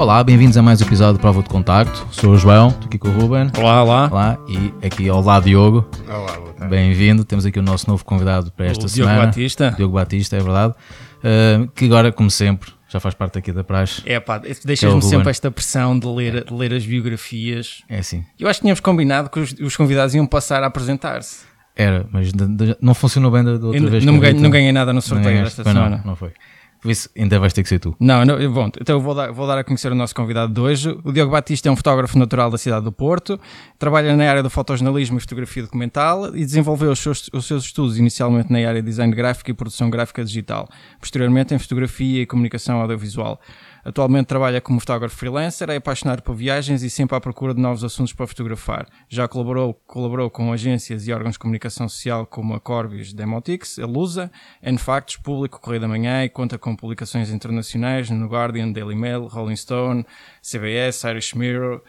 Olá, bem-vindos a mais um episódio de Prova de Contacto. Sou o João, estou aqui com o Ruben. Olá, olá. Olá, e aqui ao lado Diogo. Olá, boa tarde. Bem-vindo. Temos aqui o nosso novo convidado para esta O Diogo semana. Batista. Diogo Batista, é verdade. Uh, que agora, como sempre, já faz parte aqui da praxe. É pá, é o deixas-me Ruben. sempre esta pressão de ler, de ler as biografias. É assim. Eu acho que tínhamos combinado que os, os convidados iam passar a apresentar-se. Era, mas de- de- não funcionou bem da, outra Eu vez. Não, ganhei- não ganhei nada no sorteio desta Foi, não, semana. não foi. Por isso, ainda vais ter que ser tu. Não, não, bom, então eu vou dar, vou dar a conhecer o nosso convidado de hoje. O Diogo Batista é um fotógrafo natural da cidade do Porto, trabalha na área do fotojornalismo e fotografia documental e desenvolveu os seus, os seus estudos inicialmente na área de design gráfico e produção gráfica digital, posteriormente em fotografia e comunicação audiovisual. Atualmente trabalha como fotógrafo freelancer, é apaixonado por viagens e sempre à procura de novos assuntos para fotografar. Já colaborou, colaborou com agências e órgãos de comunicação social como a Corbius, Demotix, a Lusa, N-Factos, Público, Correio da Manhã e conta com publicações internacionais no Guardian, Daily Mail, Rolling Stone, CBS, Irish Mirror,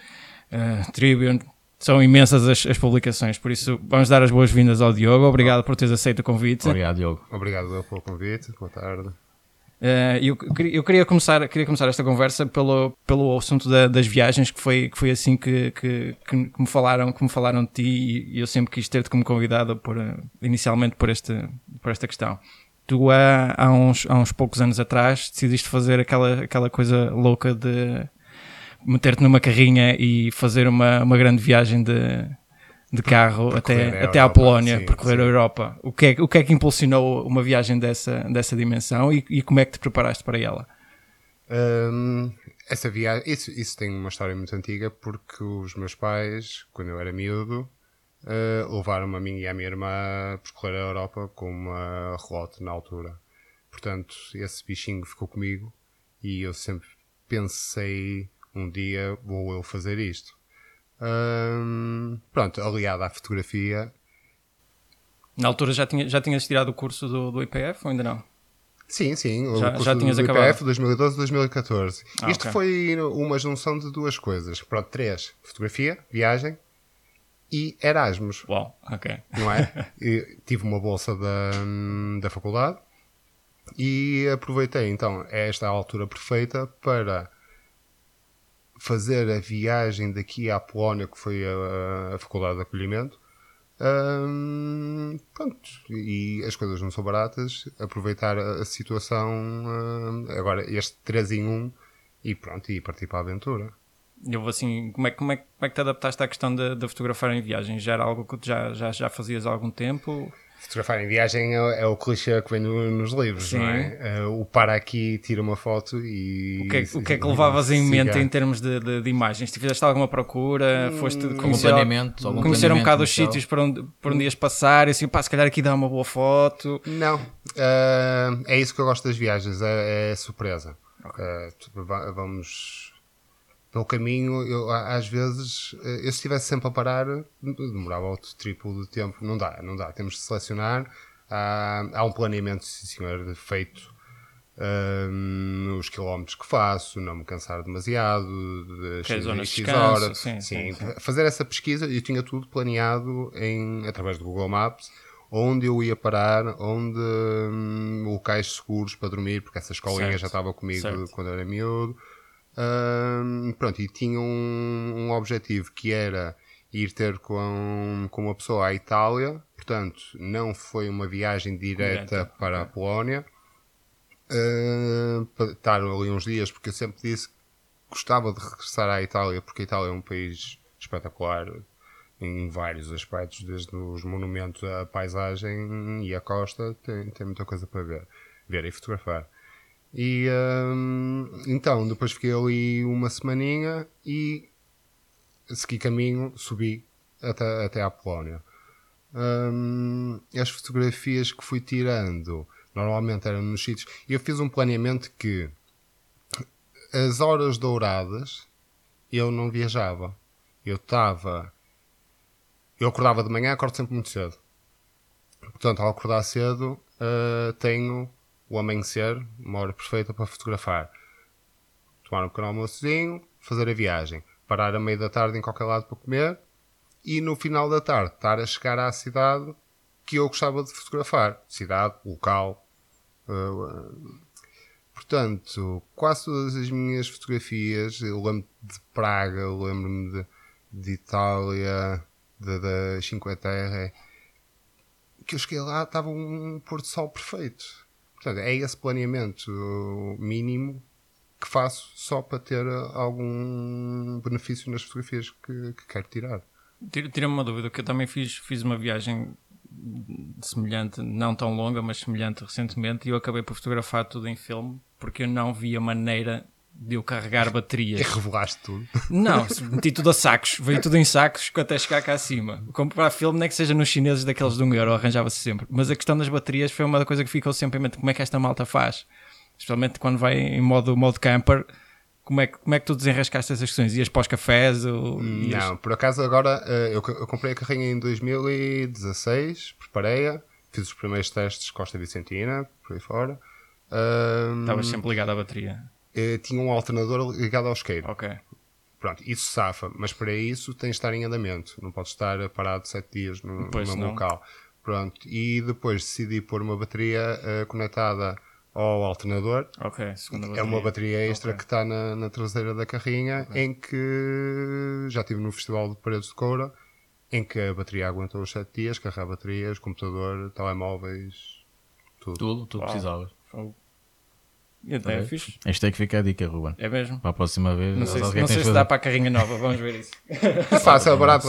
eh, Tribune. São imensas as, as publicações, por isso vamos dar as boas-vindas ao Diogo. Obrigado por teres aceito o convite. Obrigado, Diogo. Obrigado eu pelo convite. Boa tarde. Eh, eu, eu queria começar, queria começar esta conversa pelo, pelo assunto da- das viagens, que foi, que foi assim que, que, que, me falaram, que me falaram de ti e eu sempre quis ter-te como convidado por, eh, inicialmente por, este, por esta questão. Tu há, há, uns, há uns poucos anos atrás decidiste fazer aquela, aquela coisa louca de meter-te numa carrinha e fazer uma, uma grande viagem de, de carro percorrer até, a até à Polónia, sim, percorrer sim. a Europa. O que, é, o que é que impulsionou uma viagem dessa, dessa dimensão e, e como é que te preparaste para ela? Hum, essa viagem, isso, isso tem uma história muito antiga porque os meus pais, quando eu era miúdo, eh, levaram-me a mim e à minha irmã a percorrer a Europa com uma relote na altura. Portanto, esse bichinho ficou comigo e eu sempre pensei um dia vou eu fazer isto. Hum, pronto, aliado à fotografia, Na altura já, tinha, já tinhas tirado o curso do, do IPF ou ainda não? Sim, sim. O Já- curso já tinhas do? IPF 2012-2014. Ah, Isto ok. foi uma junção de duas coisas. Pronto, três. Fotografia, viagem e Erasmus, Uau, ok. não é? Tive uma bolsa da, da faculdade e aproveitei então esta altura perfeita para fazer a viagem daqui à Polónia, que foi a, a faculdade de acolhimento. Hum, pronto, e as coisas não são baratas. Aproveitar a, a situação, hum, agora este 3 em 1 e pronto, e partir para a aventura. Eu assim, como é, como, é, como é que te adaptaste à questão de fotografar em viagem? Já era algo que já, já, já fazias há algum tempo? Fotografar em viagem é, é o clichê que vem no- nos livros, Sim. não é? Eh, o para aqui, tira uma foto e. O que, é, o que é que levavas em mente em termos de, de, de imagens? Tu fizeste alguma procura? Foste Algum conhecer, planeamento? Algum conhecer um bocado os sítios por onde, por onde ias passar e assim, pá, se calhar aqui dá uma boa foto. Não, eh, é isso que eu gosto das viagens, é, é surpresa. Tu- va- vamos pelo caminho, eu, às vezes, eh, eu se estivesse sempre a parar, demorava outro triplo de tempo. Não dá, não dá. Temos de selecionar. Há, há um planeamento, sim senhor, feito. os quilómetros que faço, não me cansar demasiado, de Que X, zonas de X descanso, horas. sim, sim, sim. fazer essa pesquisa, eu tinha tudo planeado em, através do Google Maps, onde eu ia parar, onde hum, locais seguros para dormir, porque essa escolinha Certo, já estava comigo certo. quando eu era miúdo. Hum, pronto, e tinha um, um objetivo que era ir ter com, com uma pessoa à Itália, portanto, não foi uma viagem direta Direta, para a Polónia. Uh, estar ali uns dias, porque eu sempre disse que gostava de regressar à Itália, porque a Itália é um país espetacular em vários aspectos, desde os monumentos à paisagem e à costa, tem, tem muita coisa para ver, ver e fotografar. E hum, então, depois fiquei ali uma semaninha e segui caminho, subi até, até à Polónia. Hum, as fotografias que fui tirando normalmente eram nos sítios. Eu fiz um planeamento que as horas douradas eu não viajava. Eu estava. Eu acordava de manhã, acordo sempre muito cedo. Portanto, ao acordar cedo, eh, tenho o amanhecer, uma hora perfeita para fotografar. Tomar um pequeno almoçozinho, fazer a viagem. Parar a meio da tarde em qualquer lado para comer. E no final da tarde, estar a chegar à cidade que eu gostava de fotografar. Cidade, local. eh, portanto, quase todas as minhas fotografias, eu lembro de Praga, eu lembro-me de, de Itália, da Cinque Terre, que eu cheguei lá, estava um pôr do sol perfeito. Portanto, é esse planeamento mínimo que faço só para ter algum benefício nas fotografias que, que quero tirar. Tira-me uma dúvida, que eu também fiz, fiz uma viagem semelhante, não tão longa, mas semelhante recentemente, e eu acabei por fotografar tudo em filme porque eu não via maneira de eu carregar baterias. E revelaste tudo? Não, meti tudo a sacos, veio tudo em sacos até chegar cá acima. Comprar filme, nem que seja nos chineses daqueles de um euro, arranjava-se sempre. Mas a questão das baterias foi uma coisa que ficou sempre em mente: como é que esta malta faz? Especialmente quando vai em modo, modo camper. Como é, que, como é que tu desenrascaste essas questões? Ias para os cafés? Ou, ias... Não, por acaso agora eu, eu comprei a carrinha em 2016, preparei-a, fiz os primeiros testes Costa Vicentina, por aí fora. Estavas sempre ligado à bateria? Eh, tinha um alternador ligado ao skate. Ok. Pronto, isso safa, mas para isso tens de estar em andamento, não podes estar parado 7 dias no, no mesmo local. Pronto, e depois decidi pôr uma bateria uh, conectada ao alternador. Ok, segunda bateria. É uma bateria extra okay. que está na, na, traseira da carrinha, okay. em que já estive no Festival de Paredes de Coura, em que a bateria aguentou os 7 dias, carregar baterias, computador, telemóveis, tudo. Tudo, tudo precisavas. E até é fixe. Esta é que fica a dica, Ruben. É mesmo? Para a próxima vez. Não sei, se, não sei se dá para a carrinha nova, vamos ver isso. É fácil, é barato,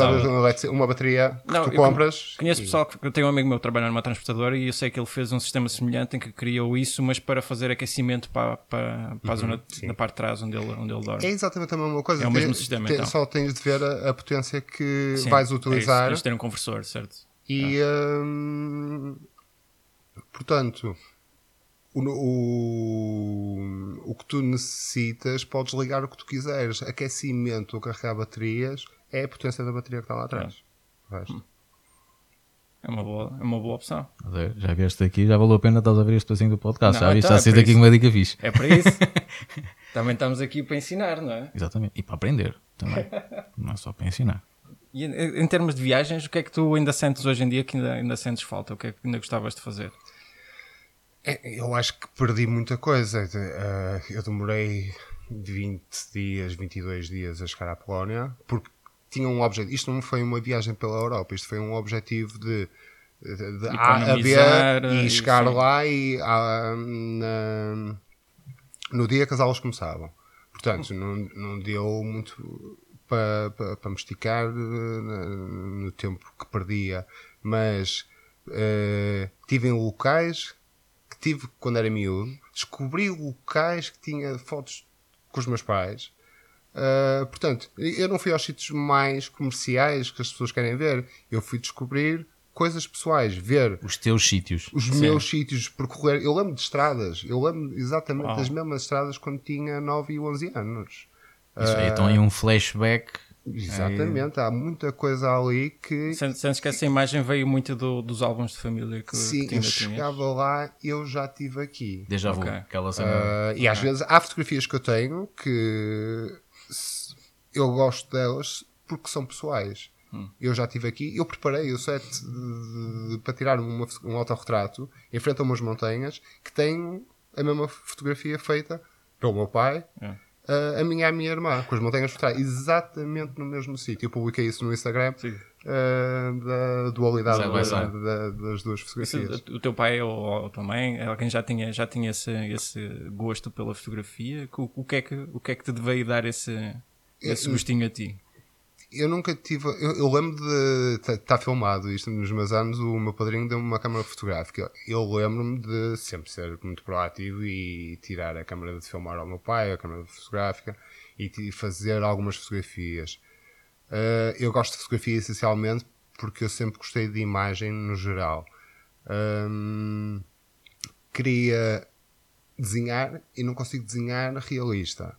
uma bateria que não, tu compras. Conheço e... pessoal que eu tenho um amigo meu que trabalha numa transportadora e eu sei que ele fez um sistema semelhante em que criou isso, mas para fazer aquecimento para, para, para a zona uhum, na parte de trás onde ele, onde ele dorme. É exatamente a mesma coisa. É o mesmo sistema. Tem, então. Só tens de ver a, a potência que sim, vais utilizar. É tens de ter um conversor, certo? E ah. hum, portanto o, o, o que tu necessitas, podes ligar o que tu quiseres. Aquecimento ou carregar baterias é a potência da bateria que está lá atrás. É uma boa, é uma boa opção. Já vieste aqui, já valeu a pena estás a ver este pedacinho do podcast. Não, já viste, então, já é aqui com uma dica fixe. É para isso. também estamos aqui para ensinar, não é? Exatamente. E para aprender também. não é só para ensinar. E em, em, termos de viagens, o que é que tu ainda sentes hoje em dia que ainda, ainda sentes falta? O que é que ainda gostavas de fazer? É, eu acho que perdi muita coisa. Uh, eu demorei 20 dias, 22 dias a chegar à Polónia, porque tinha um objetivo. Isto não foi uma viagem pela Europa, isto foi um objetivo de, de, de A a B e chegar sim. lá e a, na, no dia que as aulas começavam. Portanto, não, não deu muito para, para, para me esticar uh, no tempo que perdia, mas uh, tive em locais tive quando era miúdo, descobri locais que tinha fotos com os meus pais. Uh, portanto, eu não fui aos sítios mais comerciais que as pessoas querem ver. Eu fui descobrir coisas pessoais, ver os teus sítios, os Sim. meus sítios, percorrer. Eu lembro de estradas, eu lembro exatamente oh. das mesmas estradas quando tinha 9 e 11 anos. Isso aí, uh, então aí um flashback Exatamente, há muita coisa ali que. Sentes que essa imagem veio muito do, dos álbuns de família que Sim, que eu chegava tinhas? lá, eu já estive aqui. Vu, okay. aquela cena. Uh, e às vezes há fotografias que eu tenho que eu gosto delas porque são pessoais. Hum. Eu já estive aqui, eu preparei o set de, de, para tirar uma, um autorretrato em frente a umas montanhas que tem a mesma fotografia feita pelo meu pai. É uh, a minha e a minha irmã, com as montanhas por trás, exatamente no mesmo sítio. Eu publiquei isso no Instagram uh, da dualidade da, da, das duas fotografias. o teu pai ou, ou a tua mãe, alguém já tinha, já tinha esse, esse gosto pela fotografia? O, o, que é que, o que é que te veio dar esse, esse gostinho a ti? Eu nunca tive. Eu, eu lembro de. Está tá filmado isto nos meus anos. O meu padrinho deu-me uma câmera fotográfica. Eu lembro-me de sempre ser muito proativo e tirar a câmera de filmar ao meu pai, a câmera fotográfica e fazer algumas fotografias. Uh, eu gosto de fotografia essencialmente porque eu sempre gostei de imagem no geral. Um, queria desenhar e não consigo desenhar realista.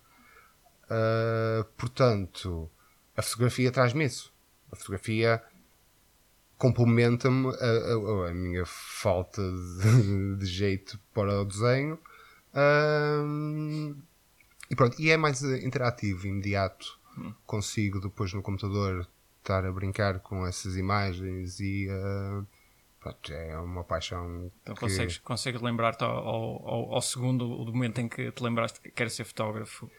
Uh, portanto a fotografia traz-me isso. A fotografia complementa-me a, a, a, minha falta de, de, jeito para o desenho. Um, e pronto, e é mais interativo, imediato. Hum. Consigo depois no computador estar a brincar com essas imagens e uh, pronto, é uma paixão. Então que- consegues, consegues lembrar-te ao, ao, ao- ao segundo o momento em que te lembraste que queres ser fotógrafo?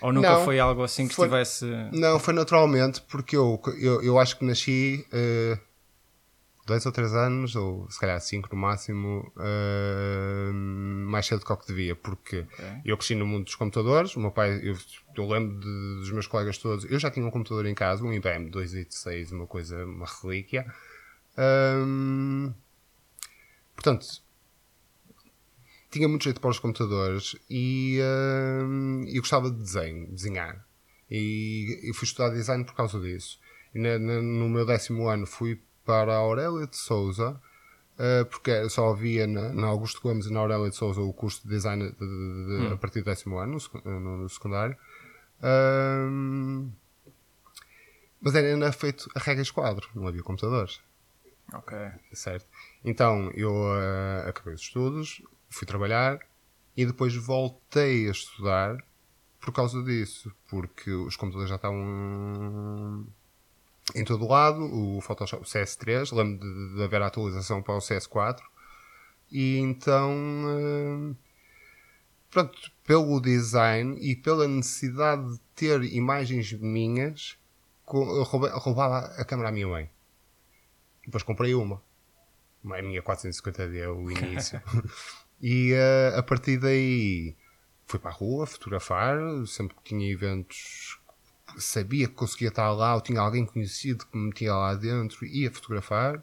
Ou nunca Não, foi algo assim que foi- estivesse. Não, foi naturalmente, porque eu, eu, eu acho que nasci eh, dois ou três anos, ou se calhar cinco no máximo, eh, mais cedo do que o que devia, porque eu cresci no mundo dos computadores, o meu pai, eu, eu lembro de- dos meus colegas todos, eu já tinha um computador em casa, um IBM 286, uma coisa, uma relíquia. Ahm, portanto, tinha muito jeito para os computadores e hum, eu gostava de desenho, desenhar. E eu fui estudar design por causa disso. E na- na- no meu décimo ano fui para a Aurélia de Souza, uh, porque só havia na, na Augusto Gomes e na Aurélia de Souza o curso de design de- de- de- a partir do décimo ano, no, no- secundário. Hum, mas era ainda feito a regra esquadro, não havia computadores Ok. certo? Então eu eh, acabei os estudos, fui trabalhar e depois voltei a estudar por causa disso, porque os computadores já estavam em todo lado, o Photoshop o CS3, lembro de, de haver a atualização para o CS4 e então eh, pronto, pelo design e pela necessidade de ter imagens minhas, roubava a câmera à minha mãe. Depois comprei uma. Uma minha 450D, o início. e eh, a partir daí fui para a rua fotografar. Sempre que tinha eventos, sabia que conseguia estar lá, ou tinha alguém conhecido que me metia lá dentro, ia fotografar.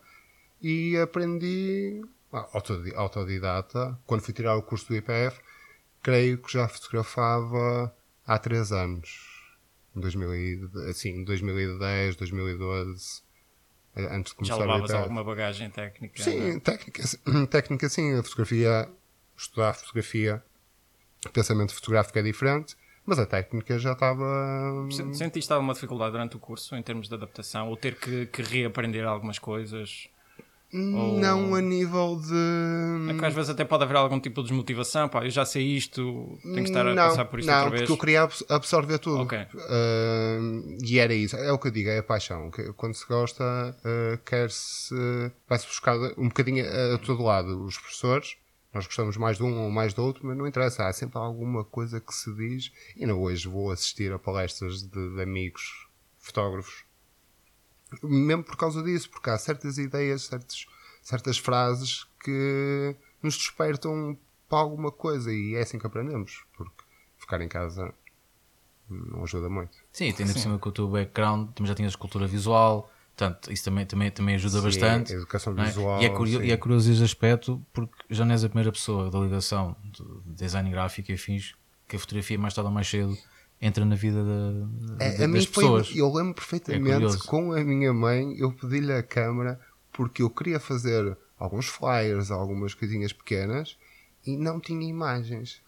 E aprendi autodi- autodidata. Quando fui tirar o curso do IPF, creio que já fotografava há 3 anos. Em 2000 e- assim, 2010, 2012 eh, antes de Já começar levavas o IPF. alguma bagagem técnica? Sim, não é? técnica, técnica sim. A fotografia, estudar fotografia, o pensamento fotográfico é diferente, mas a técnica já estava. Se- Sentiste alguma dificuldade durante o curso em termos de adaptação? Ou ter que, que reaprender algumas coisas? ou- Não a nível de. É que às vezes até pode haver algum tipo de desmotivação. Pá, eu já sei isto, tenho que estar a não, passar por isto não, outra vez. porque eu queria abs- absorver tudo. Ok. Ah, e era isso. É o que eu digo, é a paixão. Quando se gosta, ah, quer-se. Vai-se buscar um bocadinho a, a todo lado. Os professores, nós gostamos mais de um ou mais do outro, mas não interessa. Há sempre alguma coisa que se diz. E ainda hoje vou assistir a palestras de, de amigos fotógrafos. Mesmo por causa disso, porque há certas ideias, certos, certas frases que nos despertam para alguma coisa e é assim que aprendemos. Porque ficar em casa não ajuda muito. Sim, tendo por cima com o teu background, já tinhas cultura visual, portanto, isso também, também, também ajuda Sim, bastante. educação não é? visual, E, é curio- sim. e é curioso esse aspecto, porque já não és a primeira pessoa da ligação do design gráfico e afins, que a fotografia mais tarde ou mais cedo entra na vida da, É, a das foi, pessoas. eu lembro É perfeitamente curioso. com a minha mãe, eu pedi-lhe a câmera porque eu queria fazer alguns flyers, algumas coisinhas pequenas e não tinha imagens.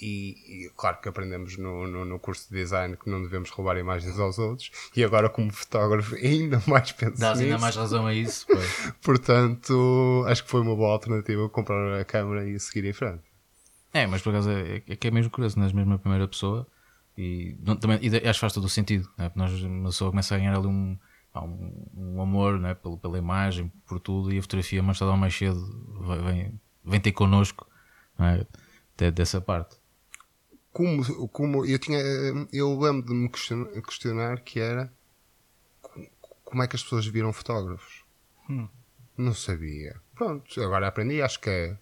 E, e claro que aprendemos no, no, no curso de design que não devemos roubar imagens aos outros, e agora, como fotógrafo, ainda mais penso Dás ainda nisso. mais razão a isso. Portanto, acho que foi uma boa alternativa comprar a câmera e seguir em frente. É, mas por acaso é, é que é mesmo curioso, não és mesmo a primeira pessoa e, não- também, e acho que faz todo o sentido. Né? Porque nós, uma pessoa começa a ganhar ali um, um, um amor né? pela, pela imagem, por tudo, e a fotografia mais tarde ou mais cedo vem, vem ter connosco é? Até dessa parte. Como, como eu tinha eu lembro de me question- questionar que era co- como é que as pessoas viram fotógrafos. Hum. não sabia. Pronto agora aprendi acho que é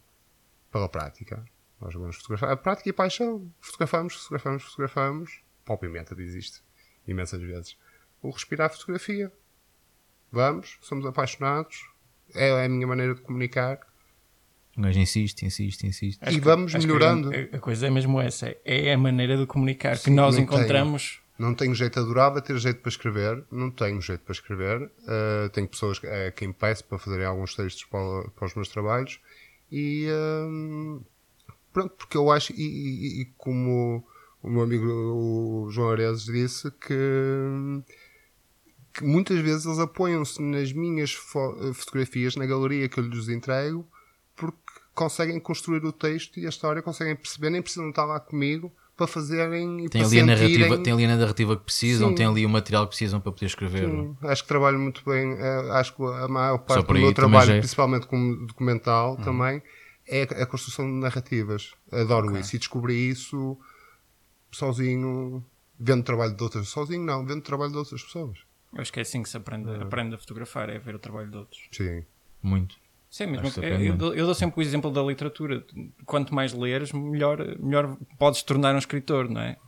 pela prática. Nós vamos fotografar. A prática e paixão. Fotografamos fotografamos fotografamos. Paulo Pimenta diz isto imensas vezes. O respirar fotografia. Vamos somos apaixonados. É a minha maneira de comunicar O gajo insiste, insiste, insiste. e vamos Acho que melhorando a, coisa é mesmo essa. É a maneira de comunicar que nós não encontramos. Não tenho jeito, adorava ter jeito para escrever, não tenho jeito para escrever. Uh, tenho pessoas a quem peço para fazerem alguns textos para, para os meus trabalhos e hum, pronto, porque eu acho, e, e- e como o meu amigo o João Aredes disse, que, que muitas vezes eles apoiam-se nas minhas fo- fotografias na galeria que eu lhes entrego porque conseguem construir o texto e a história, conseguem perceber, nem precisam estar lá comigo, para fazerem e Tem para ali, a narrativa, tem ali a narrativa que precisam, Sim. tem ali o material que precisam para poder escrever. não é? Sim, acho que trabalho muito bem. eh, acho que a maior parte do meu trabalho, já é- principalmente como documental, também é a construção de narrativas. Adoro isso e descobri isso sozinho, vendo o trabalho de outras. Sozinho, não, vendo o trabalho de outras pessoas. Eu acho que é assim que se aprende, aprende a fotografar, é ver o trabalho de outros. Sim. Muito. Sim, mesmo eu, eu dou, eu dou sempre o exemplo da literatura. Quanto mais leres, melhor, melhor podes tornar um escritor, não é?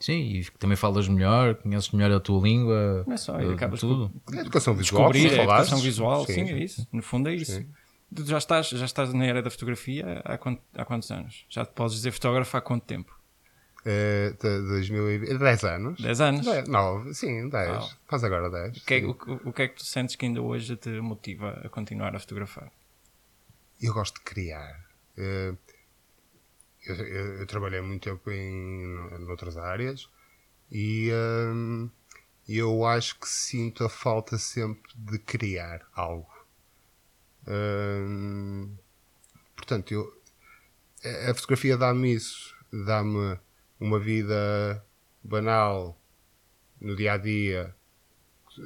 Sim, e também falas melhor, conheces melhor a tua língua, Não é só, eh, acabas tudo. A educação visual, descobrir a educação visual, sim, Sim, é isso. No fundo é isso. Sim. Tu já estás, já estás na era da fotografia há, quant- há quantos anos? Já te podes dizer fotógrafo há quanto tempo? É, de 2020, 10 anos. 10 anos? Dez, nove, sim, 10. Uau. Faz agora 10. O que, é, o, o que é que tu sentes que ainda hoje te motiva a continuar a fotografar? Eu gosto de criar. Eh, Eu, eu- eu trabalhei muito tempo em noutras áreas e hum, eu acho que sinto a falta sempre de criar algo. Hum, portanto, eu, a fotografia dá-me isso, dá-me uma vida banal no dia a dia,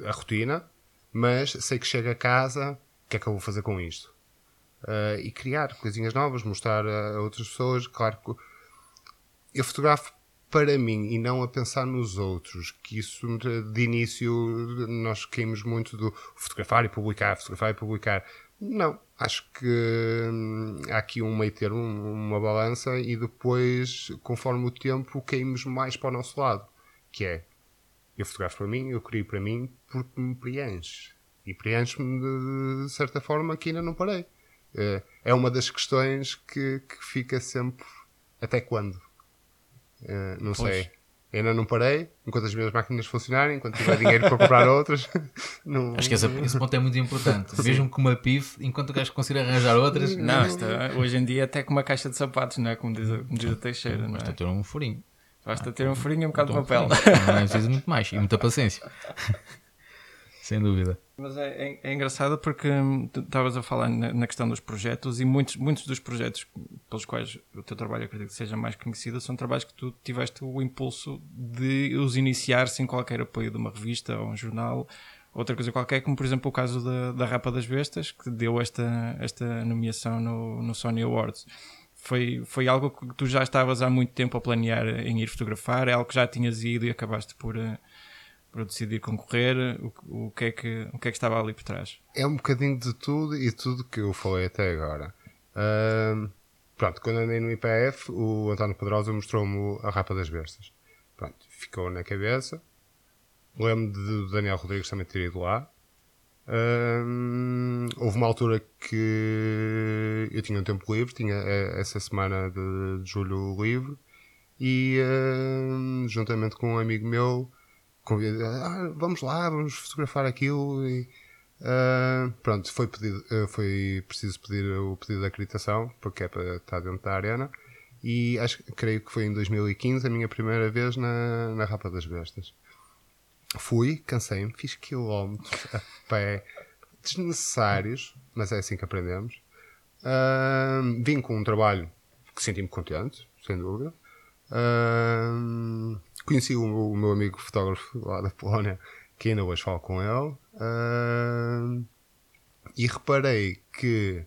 a rotina, mas sei que chego a casa, o que é que eu vou fazer com isto? Uh, e criar coisinhas novas, mostrar a, outras pessoas. Claro que eu fotografo para mim e não a pensar nos outros, que isso de início nós caímos muito do fotografar e publicar, fotografar e publicar. Não, acho que hum, há aqui um meio termo, uma balança e depois, conforme o tempo, caímos mais para o nosso lado, que é eu fotografo para mim, eu crio para mim porque me preenche. E preenche-me de, de certa forma que ainda não parei. Eh, É uma das questões que, que fica sempre até quando? Eh, não Pois. sei. Ainda não parei, enquanto as minhas máquinas funcionarem, enquanto tiver dinheiro para comprar outras. não- Acho que esse, esse ponto é muito importante. Mesmo com uma PIF, enquanto o gajo conseguir arranjar outras, Não, isto é- hoje em dia até com uma caixa de sapatos, não é? Como diz, a- como diz a Teixeira, não basta é? ter um furinho. Basta ter um furinho e um bocado de Um papel. Não é preciso muito mais. E muita paciência. Sem dúvida. Mas é, é- é engraçado porque hum, estavas a falar na, na questão dos projetos e muitos, muitos dos projetos pelos quais o teu trabalho acredito que seja mais conhecido são trabalhos que tu tiveste o impulso de os iniciar sem qualquer apoio de uma revista ou um jornal, outra coisa qualquer, como por exemplo o caso da, da Rapa das Bestas, que deu esta, esta nomeação no, no Sony Awards. Foi, foi algo que tu já estavas há muito tempo a planear em ir fotografar, é algo que já tinhas ido e acabaste por, por decidir concorrer. O, o, que é que, o que é que estava ali por trás? é um bocadinho de tudo e tudo que eu falei até agora. Pronto, quando andei no IPF, o António Pedrosa mostrou-me a Rapa das Bestas. Pronto, ficou na cabeça. Lembro do Daniel Rodrigues também ter ido lá. Houve uma altura que eu tinha um tempo livre, tinha eh, essa semana de, de julho livre, e juntamente com um amigo meu, convidei, ah, vamos lá, vamos fotografar aquilo. E, ah, pronto, foi, pedido, ah, foi preciso pedir o pedido de acreditação, porque é para estar dentro da arena. E acho, creio que foi em 2015 a minha primeira vez na, na Rapa das Bestas. Fui, cansei-me, fiz quilómetros a pé, desnecessários, mas é assim que aprendemos. Ah, vim com um trabalho que senti-me contente, sem dúvida. Ah, conheci o, o meu amigo fotógrafo lá da Polónia, que ainda hoje falo com ele. Ah, e reparei que.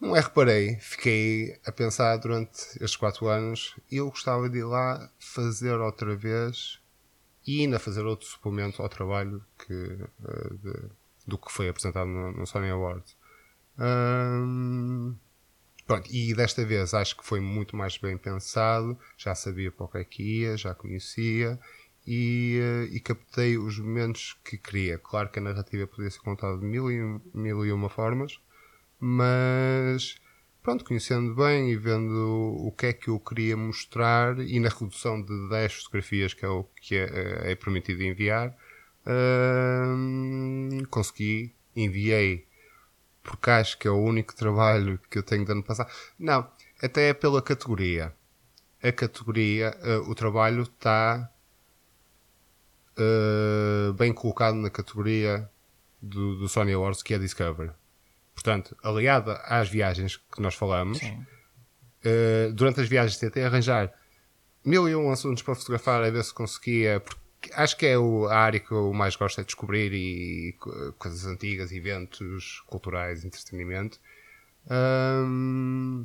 Não é reparei, fiquei a pensar durante estes quatro anos. Eu gostava de ir lá fazer outra vez e ainda fazer outro suplemento ao trabalho que, eh, de- do que foi apresentado no, no Sony Awards. Ahm, pronto, e desta vez acho que foi muito mais bem pensado, já sabia para o que é que ia, já conhecia e, eh, e captei os momentos que queria. Claro que a narrativa podia ser contada de mil e, mil e uma formas, mas pronto, conhecendo bem e vendo o que é que eu queria mostrar e na redução de 10 fotografias que é o que é, é permitido enviar, hum, consegui, enviei porque acho que é o único trabalho que eu tenho de ano passado. Não, até é pela categoria. A categoria, eh, o trabalho está eh, bem colocado na categoria do, do Sony Awards, que é Discover. Portanto, aliada às viagens que nós falamos, eh, durante as viagens tentei arranjar mil e um assuntos para fotografar, a ver se conseguia, porque acho que é o, a área que eu mais gosto é descobrir e co- coisas antigas, eventos culturais, entretenimento. Ahm,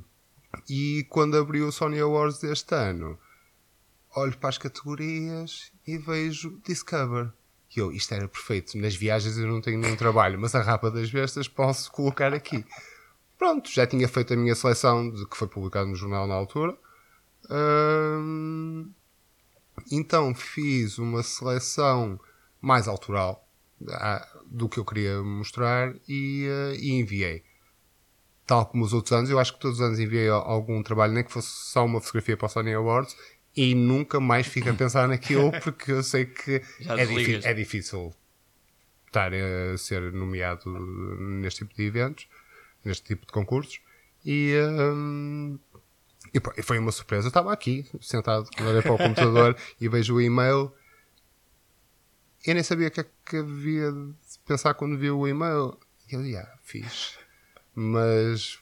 e quando abriu o Sony Awards deste ano, olho para as categorias e vejo Discover. E eu, isto era perfeito. Nas viagens eu não tenho nenhum trabalho, mas a rapa das bestas posso colocar aqui. Pronto, já tinha feito a minha seleção, de, que foi publicado no jornal na altura. Ahm, então fiz uma seleção mais autoral ah, do que eu queria mostrar e, eh, e enviei. Tal como os outros anos, eu acho que todos os anos enviei al- algum trabalho, nem que fosse só uma fotografia para o Sony Awards, e nunca mais fico a pensar naquilo porque eu sei que é, desligas. difí- é difícil estar a ser nomeado neste tipo de eventos, neste tipo de concursos. E, hum, e foi uma surpresa. Eu estava aqui, sentado, olhei para o computador e vejo o e-mail. Eu nem sabia o que é que havia de pensar quando vi o e-mail. E eu, yeah, fiz. Mas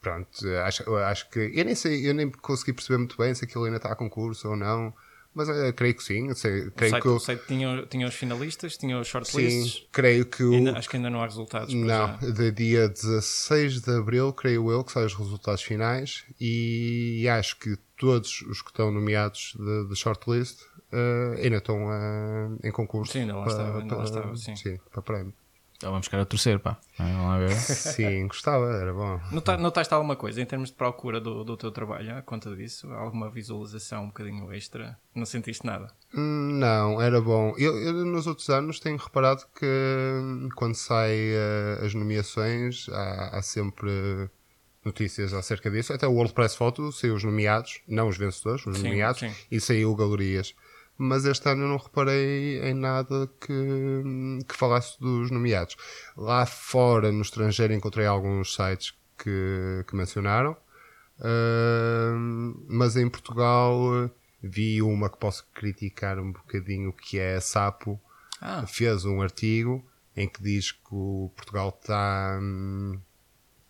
pronto, acho, acho que eu nem sei, eu nem consegui perceber muito bem se aquilo ainda está a concurso ou não. Mas eh, creio que sim. Sei, O creio site, que o site tinha, tinha os finalistas, tinha os sim, shortlists. creio que o, Ainda- acho que ainda não há resultados. não, já. de dia 16 de Abril, creio eu, que saem os resultados finais e acho que todos os que estão nomeados de, de shortlist eh, ainda estão eh, em concurso. Sim, ainda lá para- estava, ainda lá estava, sim. para prémio. Então vamos ficar a torcer, pá. Vamos lá ver. Sim, gostava, era bom. Nota- Notaste alguma coisa em termos de procura do, do teu trabalho? À conta disso? Alguma visualização um bocadinho extra? Não sentiste nada? Não, era bom. Eu, eu nos outros anos tenho reparado que hum, quando saem eh, as nomeações há, há sempre notícias acerca disso. Até o World Press Photo saiu os nomeados, não os vencedores, os Sim, nomeados, sim. e saiu galerias. Mas este ano eu não reparei em nada que, que falasse dos nomeados. Lá fora, no estrangeiro, encontrei alguns sites que, que mencionaram. Ahm, mas em Portugal eh, vi uma que posso criticar um bocadinho que é a Sapo Ah, fez um artigo em que diz que o Portugal está hum,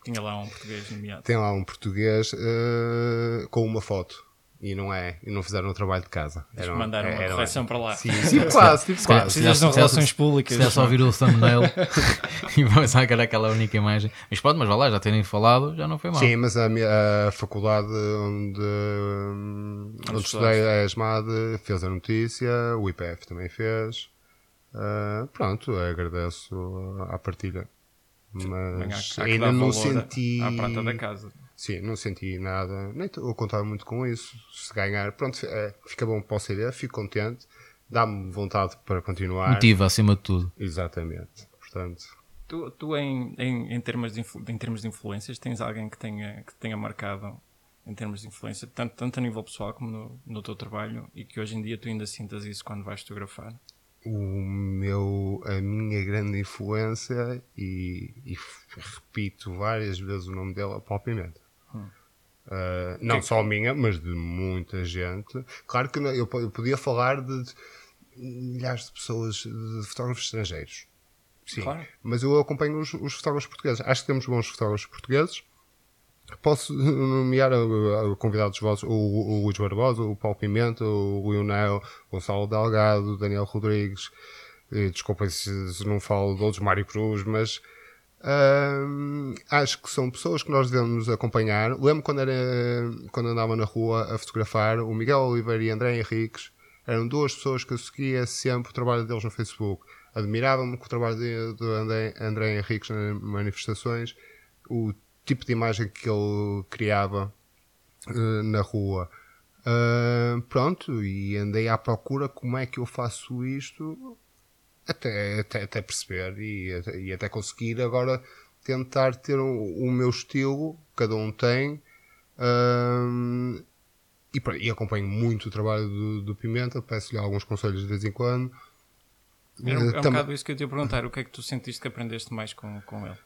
tinha lá um português nomeado. tem lá um português eh, com uma foto e não é e não fizeram o trabalho de casa Tens que Era- mandar uma era- correção para lá. sim, tipo quase tipo quase Precisas de relações públicas. Se der só ouvir o thumbnail e pensar que era aquela única imagem. Mas pronto, mas vá lá, já terem falado, já não foi mal. Sim, mas a, minha- a faculdade onde, hum, onde estudei, a ESMAD, fez a notícia, o IPF também fez. Ah, pronto, agradeço à partilha. Mas há- há que ainda não senti. À prata da casa. Sim, não senti nada. Nem estou a contar muito com isso. Se ganhar, pronto, é, fica bom para o CD, fico contente. Dá-me vontade para continuar. Motiva acima de tudo. Exatamente. Portanto, Tu, tu em, em, em, termos de influ- em termos de influências, tens alguém que tenha, que tenha marcado em termos de influência, tanto, tanto a nível pessoal como no, no teu trabalho, e que hoje em dia tu ainda sintas isso quando vais fotografar? o meu, a minha grande influência, e, e repito várias vezes o nome dele, é o Paulo Pimenta. Uh, não só a minha, mas de muita gente. Claro que não- eu, po- eu podia falar de, de milhares de pessoas, de fotógrafos estrangeiros. Sim, Claro. mas eu acompanho os, os fotógrafos portugueses. Acho que temos bons fotógrafos portugueses. Posso nomear a, a convidados vossos, o, o Luís Barbosa, o Paulo Pimenta, o Lionel, o Gonçalo Delgado, o Daniel Rodrigues. Desculpem se, se não falo de outros, Mário Cruz, mas acho que são pessoas que nós devemos acompanhar. Lembro quando, era, quando andava na rua a fotografar, o Miguel Oliveira e André Henriques eram duas pessoas que eu seguia sempre o trabalho deles no Facebook. Admirava-me com o trabalho de, André, André Henriques nas manifestações, o tipo de imagem que ele criava eh, na rua. Ah, pronto, e andei à procura como é que eu faço isto até, até, até perceber e, até- e até conseguir agora tentar ter o, o meu estilo, cada um tem. Ahm, e, e acompanho muito o trabalho do, do Pimenta, peço-lhe alguns conselhos de vez em quando. Era um, é um Eh, tam- bocado isso que eu te ia perguntar. O que é que tu sentiste que aprendeste mais com, com ele?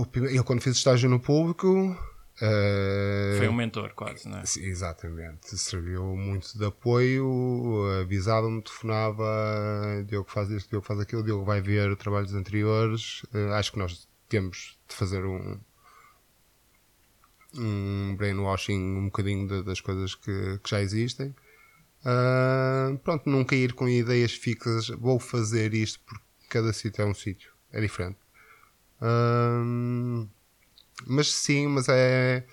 o Pimenta- eu, quando fiz estágio no público. Ah, Foi um mentor, quase, não é? Sim, Exatamente, serviu muito de apoio, avisava-me, telefonava, Diogo faz isto, Diogo faz aquilo, Diogo vai ver trabalhos anteriores. Eh, acho que nós temos de fazer um, um brainwashing um bocadinho de, das coisas que, que já existem. Uh, pronto, nunca ir com ideias fixas, vou fazer isto porque cada sítio é um sítio, é diferente. Uh, mas sim, mas é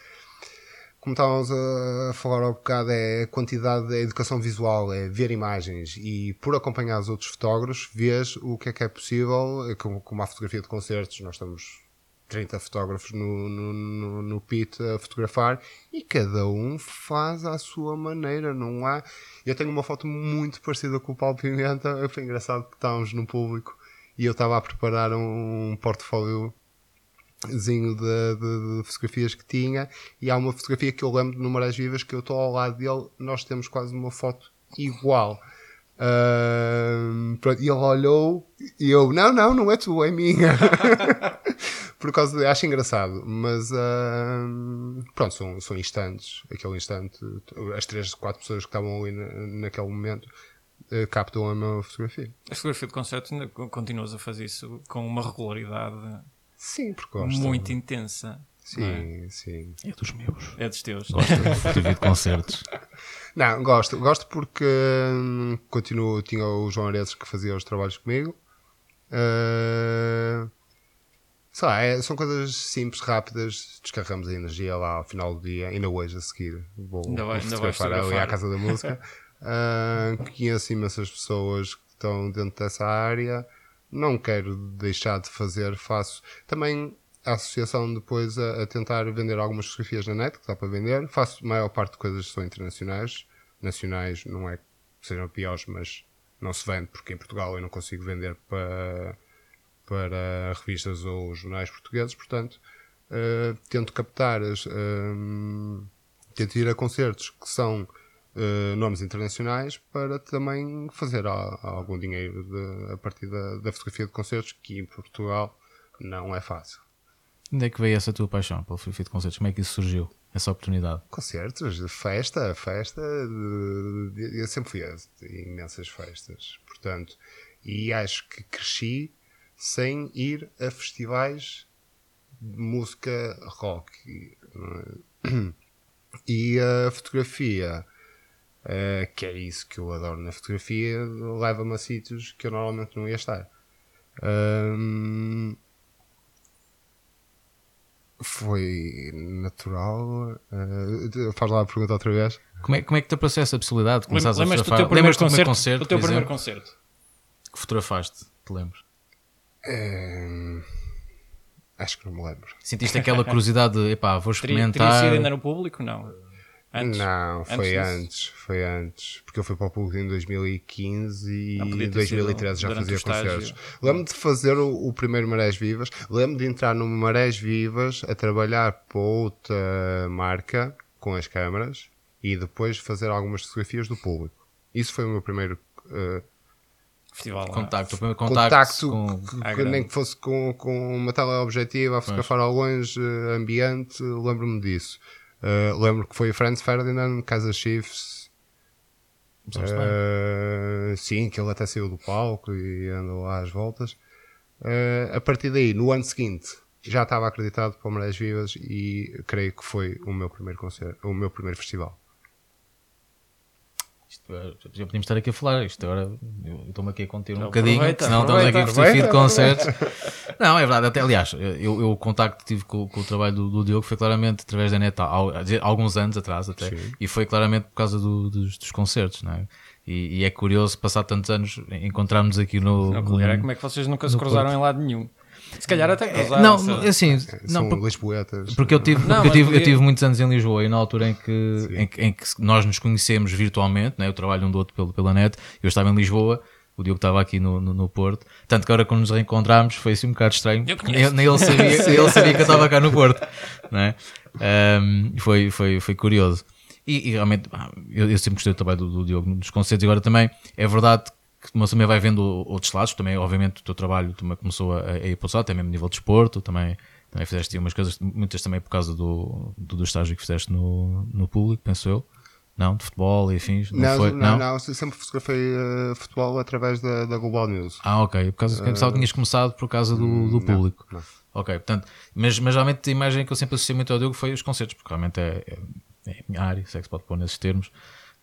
como estávamos a falar há um bocado, é a quantidade da educação visual, é ver imagens e por acompanhar os outros fotógrafos, vês o que é que é possível, como, como a fotografia de concertos, nós estamos 30 fotógrafos no, no, no, no pit a fotografar e cada um faz à sua maneira, não há. Eu tenho uma foto muito parecida com o Paulo Pimenta, foi engraçado que estávamos no público e eu estava a preparar um portfólio zinho de, de, de, fotografias que tinha e há uma fotografia que eu lembro no Marés Vivas que eu estou ao lado dele, nós temos quase uma foto igual. Uh, e ele olhou e eu, não, não, não é tu, é minha. Por causa de, acho engraçado, mas uh, pronto, são, são instantes. Aquele instante, as três, quatro pessoas que estavam ali na, naquele momento uh, captam a minha fotografia. A fotografia de concerto, continuas a fazer isso com uma regularidade Sim, porque gosto. Muito intensa. Sim, é? sim. É dos meus. É dos teus. Gosto de concertos. Não, gosto. Gosto porque hum, continuo, tinha o João Aredes que fazia os trabalhos comigo. Uh, sei lá, é, são coisas simples, rápidas. Descarregamos a energia lá ao final do dia. Ainda hoje a seguir vou, ainda vai, ali à Casa da Música. uh, conheço imensas pessoas que estão dentro dessa área não quero deixar de fazer, faço também a associação depois a, a, tentar vender algumas fotografias na net, que dá para vender. Faço a maior parte de coisas que são internacionais. Nacionais não é que sejam piores, mas não se vende, porque em Portugal eu não consigo vender para, para revistas ou jornais portugueses, portanto uh, tento captar, as, uh, tento ir a concertos que são uh, nomes internacionais para também fazer algum dinheiro de, a partir da, da, fotografia de concertos, que em Portugal não é fácil. Onde é que veio essa tua paixão pela fotografia de concertos? Como é que isso surgiu? Essa oportunidade? Concertos, festa, festa. eu sempre fui a imensas festas, portanto, e acho que cresci sem ir a festivais de música rock. E a fotografia Uh, que é isso que eu adoro na fotografia, leva-me a sítios que eu normalmente não ia estar. Um, foi natural. Uh, faz lá a pergunta outra vez. Como é, como é que te apareceu essa possibilidade de começar a fotografar? Lembras-te do teu primeiro concerto? concerto, o teu primeiro concerto? Que fotografaste, te lembras? Um, acho que não me lembro. Sentiste aquela curiosidade de, epá, vou experimentar. Teria, teria sido ainda no público? Não. Antes? Não, foi antes, antes, foi antes. Porque eu fui para o público em 2015 e em 2013 já fazia concertos. Lembro-me de fazer o, o, primeiro Marés Vivas. Lembro-me de entrar no Marés Vivas a trabalhar para outra marca com as câmaras e depois fazer algumas fotografias do público. Isso foi o meu primeiro. Uh, Festival, contacto, o primeiro contacto, contacto com... que, que nem que fosse com, com uma tela objetiva a fotografar ao longe, ambiente, lembro-me disso. Uh, lembro que foi Franz Ferdinand, Casa Chiefs. Uh, sim, que ele até saiu do palco e andou lá às voltas. Uh, a partir daí, no ano seguinte, já estava acreditado para o Marés Vivas e creio que foi o meu primeiro concerto, o meu primeiro festival. Isto, é, já podíamos estar aqui a falar. Isto agora eu estou-me aqui a conter um bocadinho, aproveita, senão estamos aqui a de concertos. Não, é verdade. Até, aliás, eu, eu o contacto que tive com, com, o trabalho do, do Diogo foi claramente através da net há, há alguns anos atrás até. Sim. E foi claramente por causa do, dos, dos, concertos, não é? E, e, é curioso, passar tantos anos, encontrarmos aqui no. Não, no, é como é que vocês nunca se cruzaram em lado nenhum. Se calhar até é, Não, assim, não, por, Lisboetas. Porque eu tive, não, eu, tive, eu tive muitos anos em Lisboa e na altura em que, em que, em, que, nós nos conhecemos virtualmente, né, eu trabalho um do outro pelo, pela net, eu estava em Lisboa, o Diogo estava aqui no, no, no, Porto, tanto que agora quando nos reencontramos foi assim um bocado estranho, nem ele sabia, ele sabia que eu estava cá no Porto, né? Um, foi, foi, foi curioso. E, e realmente, eu, eu, sempre gostei do trabalho do, do Diogo nos concertos, e agora também é verdade uma também vai vendo outros lados, também obviamente o teu trabalho também começou a, a ir para o lado, até mesmo nível de esporte, também, também fizeste umas coisas, muitas também por causa do, do, do estágio que fizeste no, no público, penso eu. Não, de futebol e afins? Não, não, foi? não, não, não sempre fotografei uh, futebol através da, da Global News. Ah, ok. Por causa, uh, pensava que tinhas começado por causa do, do público. Não. Ok, portanto, mas, mas realmente a imagem que eu sempre associei muito ao Diogo foi os concertos, porque realmente é, é, é a minha área, se é que se pode pôr nesses termos,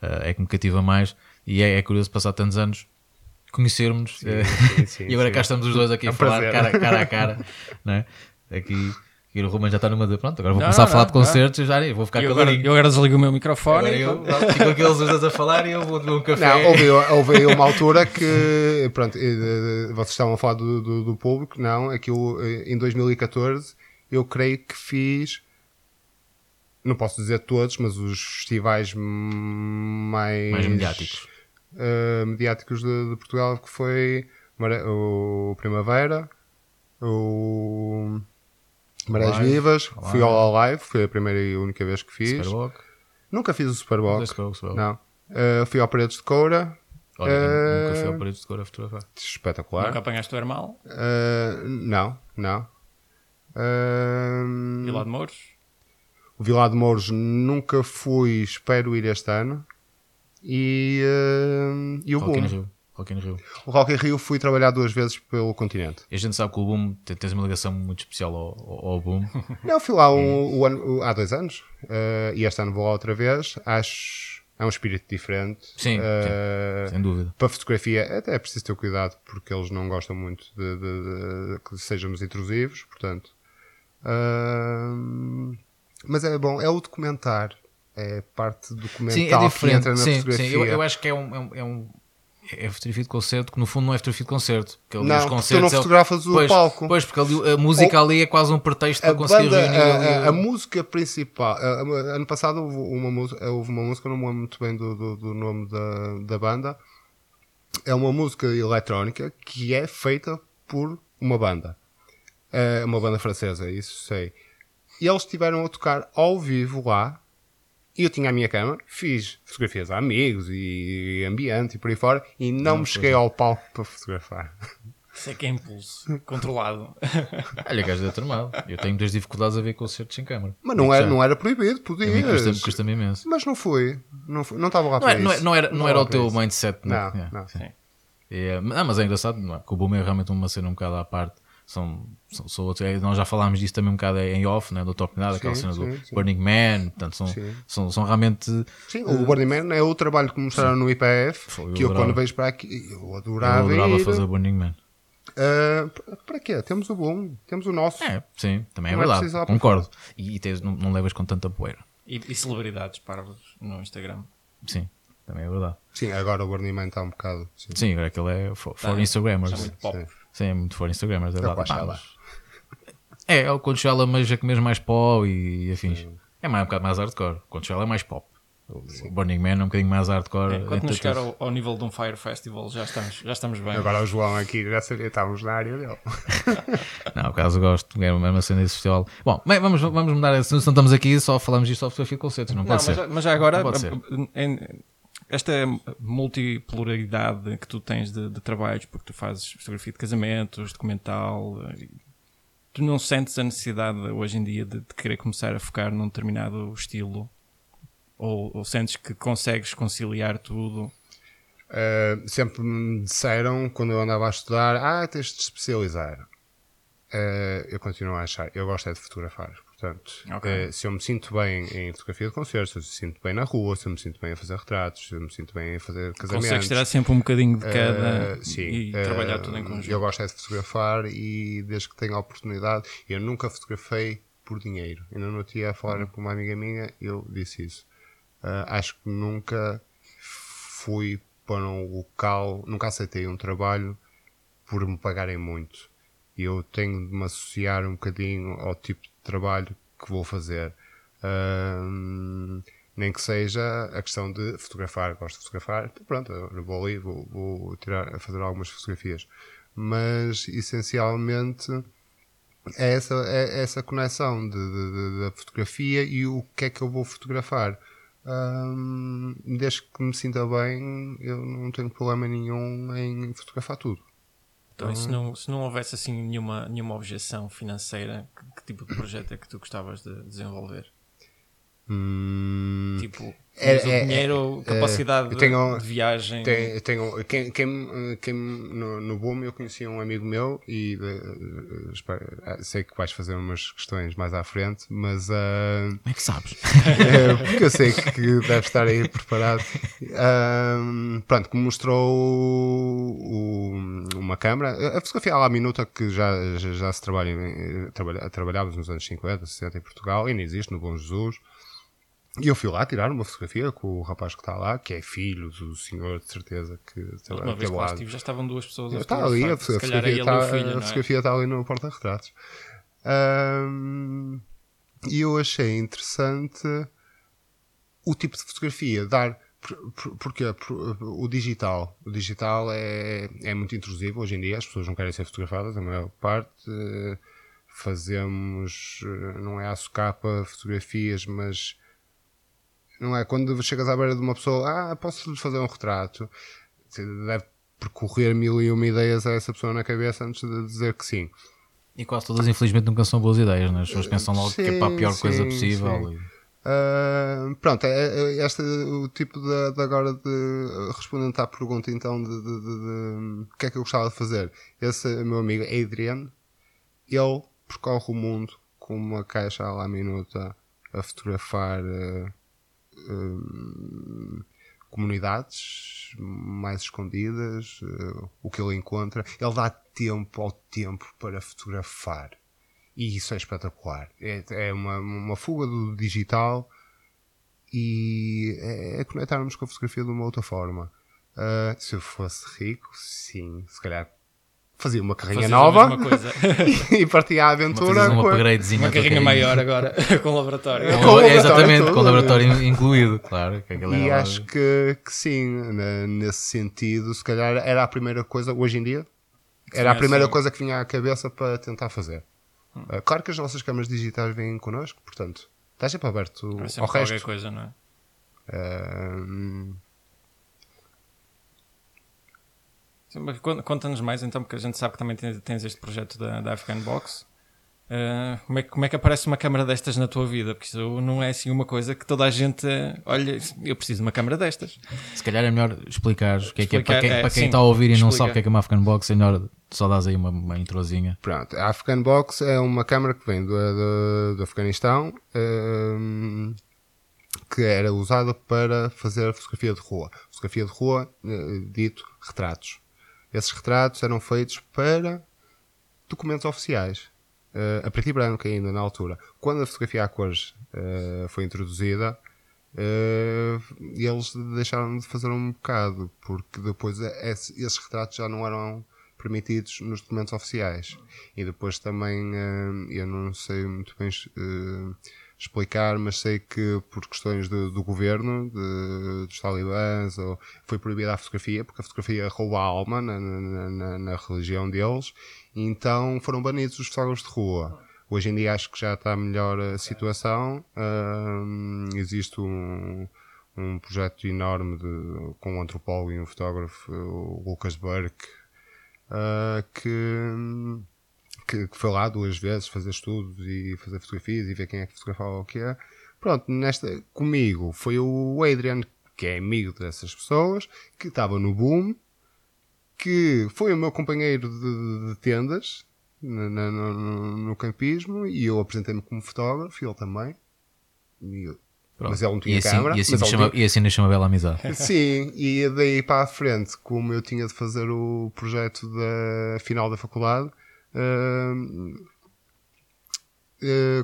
uh, é que me cativa mais e é, é curioso passar tantos anos conhecermos Sim, sim, sim, e agora sim. cá estamos os dois aqui É a um falar prazer. cara, cara a cara, não é? Aqui, e o Ruben já está numa de pronto, agora vou Não, começar a não, falar não, de concertos, eu já vou ficar Eu agora, eu agora desligo o meu microfone. Agora e eu, pronto. ficam aqueles dois a falar e eu vou beber um café. Não, houve, houve uma altura que, pronto, eh, vocês estavam a falar do, do, do público, não, aquilo eh, em 2014 eu creio que fiz, não posso dizer todos, mas os festivais mais, Mais mediáticos. Eh, mediáticos de, de Portugal, que foi o Primavera, o Marés Vivas, Alive. fui ao Alive, foi a primeira e única vez que fiz. Superboc. Nunca fiz o Superboc, Dois Superboc, Superboc. não. Eh, fui ao Paredes de Coura, Olha, Eh, nunca fui ao Paredes de Cor a fotografar. espetacular. Nunca apanhaste o Hermal, Uh, não, não. Uh, Vila de Mouros. o Vilar de Mouros nunca fui, espero ir este ano. E, uh, e o Rock Boom. Rio. Rock in Rio. O Rock in Rio fui trabalhar duas vezes pelo continente. E a gente sabe que o Boom tens uma ligação muito especial ao, ao, Boom. Não, fui lá um- há dois anos uh, e este ano vou lá outra vez. Acho é um espírito diferente. Sim, Uh, Sem dúvida. Para fotografia até é preciso ter cuidado porque eles não gostam muito de, de- de que sejamos intrusivos, portanto. Ahm, mas é bom, é o documentar. É parte documental Sim, é que entra na Sim, fotografia. sim. Eu, eu acho que é um. É um, é um é fotografia de concerto que no fundo não é fotografia de concerto. Que ali Não, os porque tu concertos não é o- fotografas o pois, palco. Pois, porque ali, a música ali é quase um pretexto para conseguir banda, reunir. a, a- a música principal. ano passado houve uma, música, houve uma música, não me lembro muito bem do, do- do nome da, da banda. É uma música eletrónica que é feita por uma banda. É uma banda francesa, isso sei. E eles estiveram a tocar ao vivo lá. E eu tinha a minha câmera, fiz fotografias a amigos e ambiente e por aí fora. E não, me cheguei ao palco para fotografar. Isso é que é impulso, controlado. Olha, gajo de tramado. Eu tenho muitas dificuldades a ver concertos sem câmara. Mas não era, não era proibido, A mim custa- podias. custa-me imenso. Mas não foi. Não, foi, não estava lá Não para era, não, isso. era, não era, não era estava o teu isso. mindset, Não, é? não. Sim. É, não, mas é engraçado, não é? que o Boom é realmente uma cena um bocado à parte. São, são, são outros, nós já falámos disso também um bocado em off, né, do Top Nada, aquela Sim, cena do sim, sim. Burning Man. Portanto, são, Sim. são, são realmente. Sim, o Burning Man é o trabalho que mostraram no IPF, Foi, eu que eu adorava. quando vejo para aqui, eu Eu adorava, adorava ir. fazer Burning Man. Ah, para- para quê? Temos o bom, temos o nosso. É, sim, também é Não é verdade. para concordo. E, e tens- não, não levas com tanta poeira. E, e celebridades parvos no Instagram. Sim, também é verdade. Sim, agora o Burning Man está um bocado. Sim. Sim, agora aquele é for, for Tá, Instagrammers. Está muito pop. Sim. Sim, é muito for Instagrammers, é É o verdade. Pá, mas- É, é o Coachella, mas é que mesmo mais pó e, afins. É mais, um bocado mais hardcore. O Coachella é mais pop. O Burning Man é um bocadinho mais hardcore. É, quando nos chegar ao, ao nível de um Fire Festival, já estamos, já estamos bem. Agora o João aqui já sabia, estávamos na área dele. Não, caso gosto, é uma cena desse festival. Bom, bem, vamos, vamos mudar. Se não estamos aqui, só falamos disto só fotografia de concertos. Não Não, pode mas, ser. já- mas já agora, Não pode ser. em- esta multipolaridade que tu tens de, de trabalhos, porque tu fazes fotografia de casamentos, documental, eh, tu não sentes a necessidade hoje em dia de, de querer começar a focar num determinado estilo? Ou, ou sentes que consegues conciliar tudo? Uh, sempre me disseram, quando eu andava a estudar, ah, tens de especializar. Uh, eu continuo a achar, eu gosto é de fotografar. Portanto, Ok. uh, se eu me sinto bem em fotografia de concertos, se eu me sinto bem na rua, se eu me sinto bem a fazer retratos, se eu me sinto bem a fazer casamentos. Consegues tirar sempre um bocadinho de cada Uh, sim, e uh, trabalhar tudo em conjunto? Eu gosto é de fotografar e desde que tenho a oportunidade, eu nunca fotografei por dinheiro. Ainda não tinha a falar Uhum. com uma amiga minha, eu disse isso. Acho que nunca fui para um local, nunca aceitei um trabalho por me pagarem muito. Eu tenho de me associar um bocadinho ao tipo de trabalho que vou fazer. Ahm, nem que seja a questão de fotografar, gosto de fotografar, então pronto, vou ali, vou, vou tirar, fazer algumas fotografias. Mas essencialmente é essa, é essa conexão de, de- de- da fotografia e o que é que eu vou fotografar. Ahm, desde que me sinta bem, eu não tenho problema nenhum em fotografar tudo. Então, e se não, se não houvesse assim nenhuma, nenhuma objeção financeira, que, que tipo de projeto é que tu gostavas de desenvolver? Hum, Tipo, É- o é- dinheiro, é- capacidade eu de- tenho- de viagem. Tem, tenho, quem, quem, quem no, no boom eu conheci um amigo meu e eh, espero- eh, sei que vais fazer umas questões mais à frente, mas ah, Como é que sabes? é, porque eu sei que deve estar aí preparado. Ah, pronto, que me mostrou o- uma câmara, a fotografia à minuta que já, já, já se trabalha, em- trabalha, trabalhávamos nos anos 50, 60 em Portugal, ainda existe no Bom Jesus. E eu fui lá tirar uma fotografia com o rapaz que está lá, que é filho do senhor, de certeza, que Uma trabalha vez que lá lá. estive, já estavam duas pessoas a Está ali, a, fotografar. Se a é fotografia está, filho, a não é? fotografia está ali no porta-retratos. Ahm, E eu achei interessante o tipo de fotografia, dar. por- por- Porque por- o digital, o digital é, é muito intrusivo hoje em dia, as pessoas não querem ser fotografadas, a maior parte. eh, Fazemos, eh, não é à socapa, fotografias, mas não é? Quando chegas à beira de uma pessoa, ah, posso-lhe fazer um retrato, deve percorrer mil e uma ideias a essa pessoa na cabeça antes de dizer que sim. E quase todas, infelizmente, nunca são boas ideias, né? As pessoas pensam logo que é para a pior Sim, coisa sim, possível. sim. e- Ah, pronto, é, é este o tipo de, de agora de respondendo à pergunta então de, de- de- o que é que eu gostava de fazer. Esse meu amigo Adrian, ele percorre o mundo com uma caixa à la minuta a fotografar eh, hum, comunidades mais escondidas, eh, o que ele encontra. Ele dá tempo ao tempo para fotografar. E isso é espetacular. É, é uma, uma fuga do digital e é, é conectarmos com a fotografia de uma outra forma. Ah, se eu fosse rico, sim, se calhar fazia uma carrinha Fazias nova e partia à aventura. um com Uma carrinha carrinha. maior agora, com laboratório. É, Com- Com laboratório exatamente, todo. com o laboratório incluído, claro. Que E acho que, que sim, né, nesse sentido, se calhar era a primeira coisa, hoje em dia, era a Sim, primeira assim. coisa que vinha à cabeça para tentar fazer. Hum. Ah, claro que as nossas câmaras digitais vêm connosco, portanto, está sempre aberto ao sempre qualquer resto. coisa, não é? Ah, Sim, mas con- Conta-nos mais então, porque a gente sabe que também tens, este projeto da, da Afghan Box. Uh, como, é, que- como é que aparece uma câmara destas na tua vida? Porque isso não é assim uma coisa que toda a gente uh, olha, eu preciso de uma câmara destas. Se calhar é melhor explicar o que é que é, para quem, é, para quem sim, está a ouvir e não explica. sabe o que é que é uma Afghan Box, é melhor só dás aí uma, uma introzinha. Pronto, a Afghan Box é uma câmara que vem do, do, do Afeganistão hum, que era usada para fazer fotografia de rua. Fotografia de rua, eh, dito retratos. Esses retratos eram feitos para documentos oficiais. eh, a preto e branco ainda na altura. Quando a fotografia a cores eh, foi introduzida, eh, eles deixaram de fazer um bocado, porque depois esse- esses retratos já não eram permitidos nos documentos oficiais. E depois também, eu não sei muito bem explicar, mas sei que por questões do, do governo, de- dos talibãs, ou, foi proibida a fotografia, porque a fotografia rouba a alma na, na- na- na religião deles, então foram banidos os fotógrafos de rua. Hoje em dia acho que já está melhor a situação. Hum, existe um, um projeto enorme de- com um antropólogo e um fotógrafo, o Lucas Burke, ah, que, que, que foi lá duas vezes fazer estudos e fazer fotografias e ver quem é que fotografava o que é. Pronto, nesta, comigo foi o Adrian, que é amigo dessas pessoas, que estava no boom, que foi o meu companheiro de, de- tendas no, no- no campismo e eu apresentei-me como fotógrafo e ele também. Eu-. Mas ele não tinha e assim, câmara, E assim, mas chama, tinha- e assim nos chama Bela Amizade. Sim, e daí para a frente, como eu tinha de fazer o projeto da final da faculdade,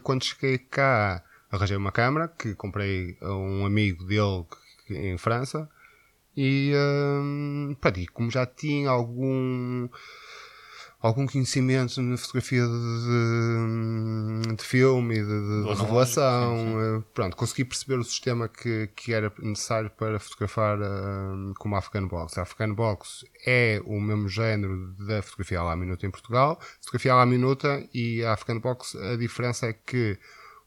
quando cheguei cá, arranjei uma câmara que comprei a um amigo dele em França. E, pronto, e como já tinha algum algum conhecimento na fotografia de, de- de filme e de, de- de revelação, sim, eh, pronto, consegui perceber o sistema que, que era necessário para fotografar hum, como a Afghan Box. A Afghan Box é o mesmo género da fotografia à minuta em Portugal. Fotografia à minuta e a Afghan Box, a diferença é que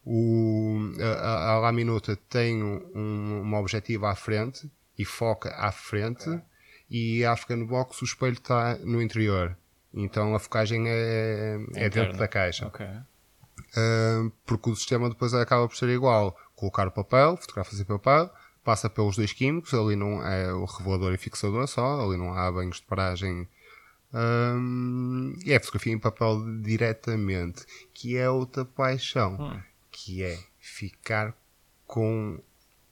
o, a, a, a minuta tem um, uma objetiva à frente e foca à frente e a Afghan Box o espelho está no interior. Então a focagem é, é dentro da caixa. Ok. Uh, porque o sistema depois acaba por ser igual. colocar o papel, fotografas em papel, passa pelos dois químicos, ali não é o revelador e fixador só, ali não há banhos de paragem. Hum, e é fotografia em papel diretamente, que é outra paixão, Hum. que é ficar com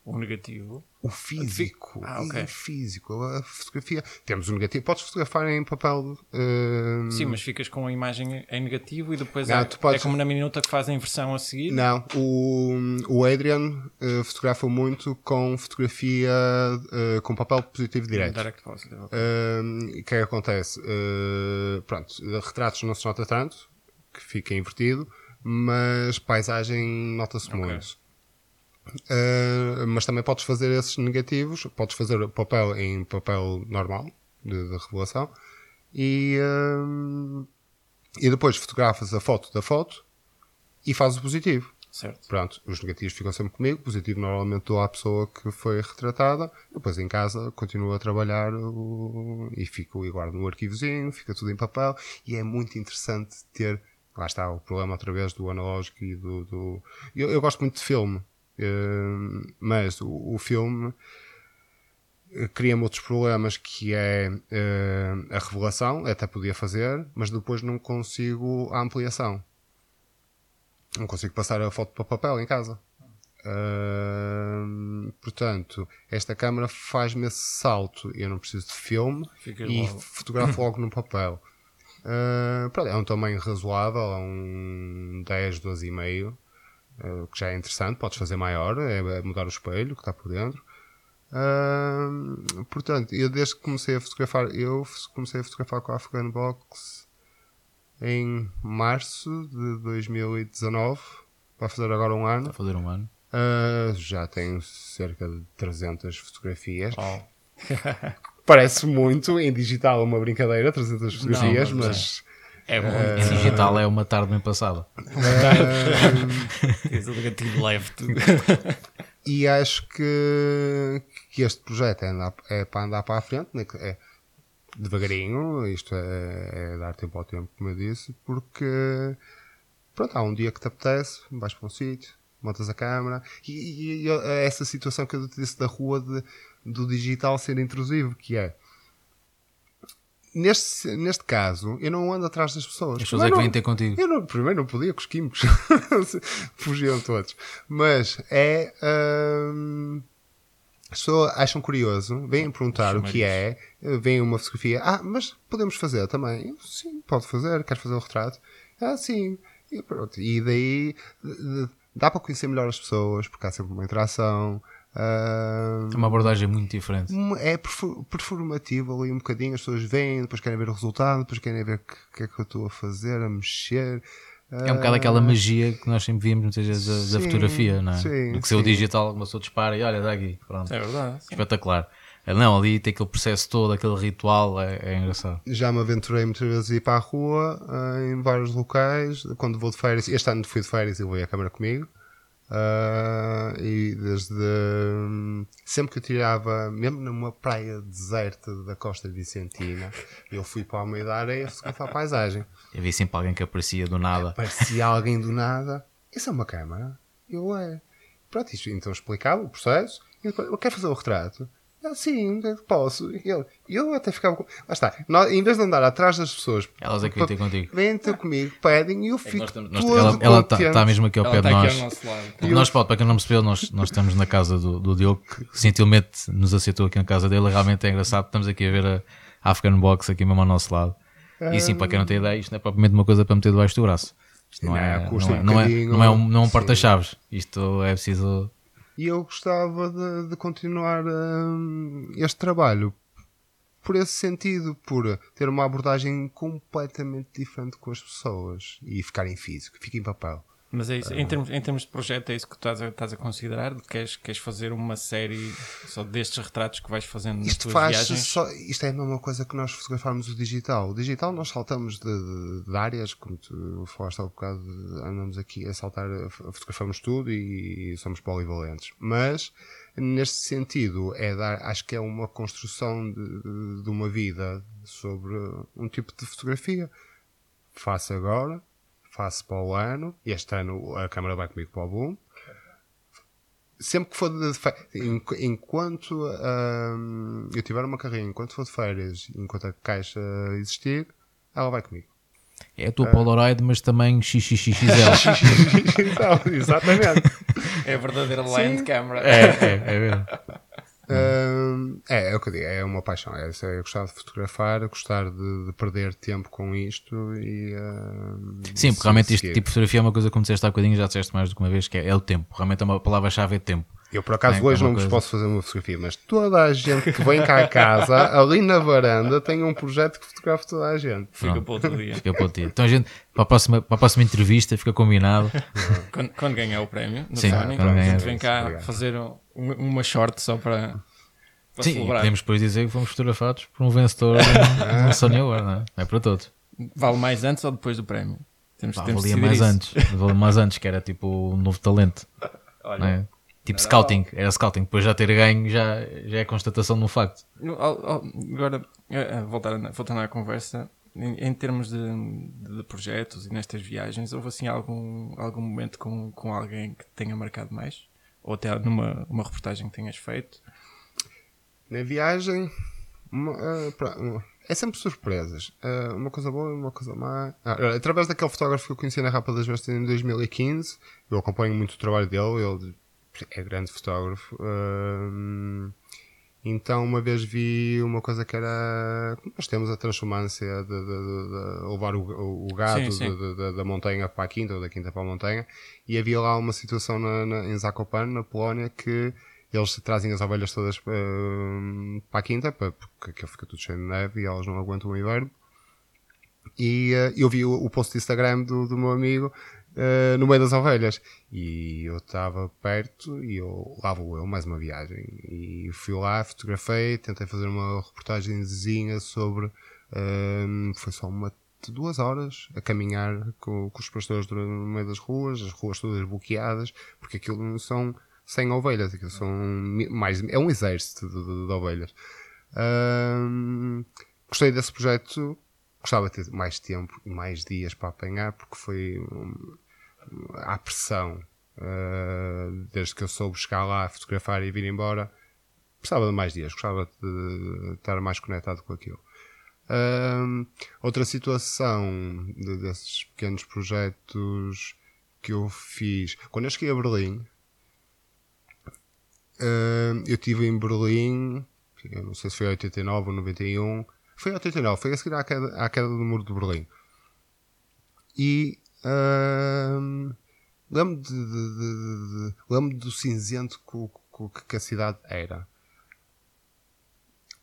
O negativo. O físico. Ah, ok. E o físico, a fotografia. Temos o negativo, podes fotografar em papel. hum, Sim, mas ficas com a imagem em negativo e depois Não, é, podes- é como na minuta que faz a inversão a seguir. Não, o, o Adrian eh, fotografa muito com fotografia eh, com papel positivo direto. Direct positive. O que é que acontece? Uh, pronto, retratos não se nota tanto, que fica invertido, mas paisagem nota-se Ok. muito. Uh, mas também podes fazer esses negativos, podes fazer papel em papel normal, de, de revelação, e, hum, e depois fotografas a foto da foto e fazes o positivo. Certo. Pronto, os negativos ficam sempre comigo, o positivo normalmente dou à pessoa que foi retratada, depois em casa continuo a trabalhar o- e fico e guardo no arquivozinho, fica tudo em papel e é muito interessante ter, lá está o problema outra vez do analógico e do... do- Eu, eu gosto muito de filme, eh, mas o, o filme eh, cria-me outros problemas que é eh, a revelação, até podia fazer, mas depois não consigo a ampliação. Não consigo passar a foto para papel em casa. Ahm, portanto, esta câmera faz-me esse salto. Eu não preciso de filme Ficas e logo. fotografo logo no papel. Ah, pronto, é um tamanho razoável, é um 10, 12,5, ah, que já é interessante. Podes fazer maior, é, é mudar o espelho que está por dentro. Ahm, portanto, eu desde que comecei a fotografar, eu comecei a fotografar com a Afghan Box em março de 2019, vai fazer agora um ano. Está a fazer um ano. Ah, já tenho cerca de 300 fotografias. Oh. Parece muito, em digital é uma brincadeira, 300 fotografias, mas mas É bom. Em digital é uma tarde bem passada. Tens o negativo leve. tudo. e acho que, que este projeto é, andar- é para andar para a frente, né, é devagarinho, isto é, é dar tempo ao tempo, como eu disse, porque pronto, há um dia que te apetece, vais para um sítio, montas a câmera, e, e- e essa situação que eu te disse da rua de- do digital ser intrusivo, que é neste, neste caso, eu não ando atrás das pessoas. As pessoas é que vêm ter contigo. eu não, primeiro não podia com os químicos. Fugiam todos. Mas é. hum, as pessoas acham curioso, vêm perguntar o que é, vêm uma fotografia. Ah, mas podemos fazer também. Eu, sim, pode fazer. Quer fazer o retrato? Ah, sim. E, pronto. e daí dá para conhecer melhor as pessoas, porque há sempre uma interação. Hum, É uma abordagem muito diferente. é perfor- performativo ali um bocadinho, as pessoas vêm, depois querem ver o resultado, depois querem ver o que, que é que eu estou a fazer, a mexer. É um bocado aquela magia que nós sempre víamos muitas vezes da, da fotografia, não é? sim, Do que ser o digital, uma pessoa dispara e olha, dá aqui. Pronto. É verdade. Espetacular. Não, ali tem aquele processo todo, aquele ritual, é, é engraçado. Já me aventurei muitas vezes a ir para a rua, em vários locais, quando vou de férias, este ano fui de férias e levei a câmera comigo. Ah, e desde hum, sempre que eu tirava, mesmo numa praia deserta da costa vicentina, eu fui para o meio da areia fotografar a paisagem. Eu vi sempre alguém que aparecia do nada. Parecia alguém do nada. Isso é uma câmara? Eu é. Pronto, isto, então explicava o processo. Eu quero fazer o retrato. Ah, sim, posso. E ele, eu até ficava com. Lá está. Nós, em vez de andar atrás das pessoas, Elas é que vêm ter contigo. vêm ter comigo, pedem e eu fico Nós estamos- nós- todo ela ela está contente. mesmo aqui ao Ela pé de aqui nós. ao nosso lado. Porque Nós, pode, para quem não percebeu, nós, nós estamos na casa do, do Diogo, que gentilmente nos aceitou aqui na casa dele. Realmente é engraçado. Estamos aqui a ver a African Box aqui mesmo ao nosso lado. E sim, para quem não tem ideia, isto não é propriamente uma coisa para meter debaixo do braço. Isto não, é, Não, custa não, é, um não, é, bocadinho, não é um, não é um porta-chaves. Isto é preciso. E eu gostava de, de continuar hum, este trabalho por esse sentido, por ter uma abordagem completamente diferente com as pessoas e ficar em físico, ficar em papel. Mas é isso. Em termos, em termos de projeto, é isso que tu estás a, estás a considerar? Queres, queres fazer uma série só destes retratos que vais fazendo nas Isto tuas faz viagens? só, isto é a mesma coisa que nós fotografarmos o digital. O digital nós saltamos de, de- de áreas, como tu falaste há um bocado, andamos aqui a saltar, fotografamos tudo e, somos polivalentes. Mas neste sentido é dar, acho que é uma construção de, de uma vida sobre um tipo de fotografia. Faço agora, faço para o ano, este ano a câmera vai comigo para o boom sempre que for de férias, enquanto hum, eu tiver uma carrinha, enquanto for de férias, enquanto a caixa existir, ela vai comigo. É a tua Polaroid, mas também XXXL. Exatamente. É a verdadeira line camera. é, é, é mesmo. Hum, é, é o que eu digo, é uma paixão. É, é gostar de fotografar, gostar de, de perder tempo com isto e. hum, Sim, porque realmente este tipo de fotografia é uma coisa que como disseste há bocadinho, já disseste mais do que uma vez, que é, é o tempo. Realmente é uma palavra-chave é tempo. Eu por acaso É, é hoje não vos posso fazer uma fotografia, mas toda a gente que vem cá a casa, ali na varanda, tem um projeto que fotografa toda a gente. Fica para outro dia. Fica para o dia. Então a gente, para a próxima, para a próxima entrevista, fica combinado. Quando, quando ganhar o prémio no Sim, quando a ganhar. gente vem cá Obrigado. fazer um- uma short só para, para Sim, celebrar. podemos depois dizer que fomos fotografados por um vencedor no Sony Award, não é? É para todos. Vale mais antes ou depois do prémio? Temos, Pá, temos valia mais isso. antes. Valia mais antes, que era tipo um novo talento. Olha, não? Tipo scouting, era scouting. Depois já ter ganho já, já é constatação de um facto. Agora, eh, eh, voltar, a- voltando à conversa, em, em termos de, de projetos e nestas viagens, houve assim algum, algum momento com, com alguém que tenha marcado mais? Ou até numa uma reportagem que tenhas feito? Na viagem, uma, pra- uma- é sempre surpresas. Ah, uma coisa boa e uma coisa má. Ah, através daquele fotógrafo que eu conheci na Rapa das Vestas em 2015, eu acompanho muito o trabalho dele, ele é grande fotógrafo. então, uma vez vi uma coisa que era. Nós temos a transformância de, de- de- de levar o, o- Sim, sim. da montanha para a quinta ou da quinta para a montanha, e havia lá uma situação na, na- em Zakopane, na Polónia, que eles trazem as ovelhas todas para a quinta, para- porque aquilo fica tudo cheio de neve e elas não aguentam o inverno. E eh, eu vi o, o post de Instagram do, do meu amigo eh, no meio das ovelhas. E eu estava perto e eu, lá vou eu, mais uma viagem. E fui lá, fotografei, tentei fazer uma reportagemzinha sobre. eh, foi só uma duas horas a caminhar com, com os pastores no meio das ruas, as ruas todas bloqueadas, porque aquilo não são 100 ovelhas, aquilo são mais, é um exército de, de- de ovelhas. Ahm, gostei desse projeto, gostava de ter mais tempo e mais dias para apanhar, porque foi à pressão. ah, desde que eu soube chegar lá, fotografar e vir embora, precisava de mais dias, gostava de estar mais conectado com aquilo. Ahm, outra situação de- desses pequenos projetos que eu fiz quando eu cheguei a Berlim, ahm, eu estive em Berlim, não sei se foi 89 ou 91, foi 89, foi a seguir à queda, à queda do muro de Berlim. E ahm, lembro, de, de- de- lembro do cinzento co- que a cidade era.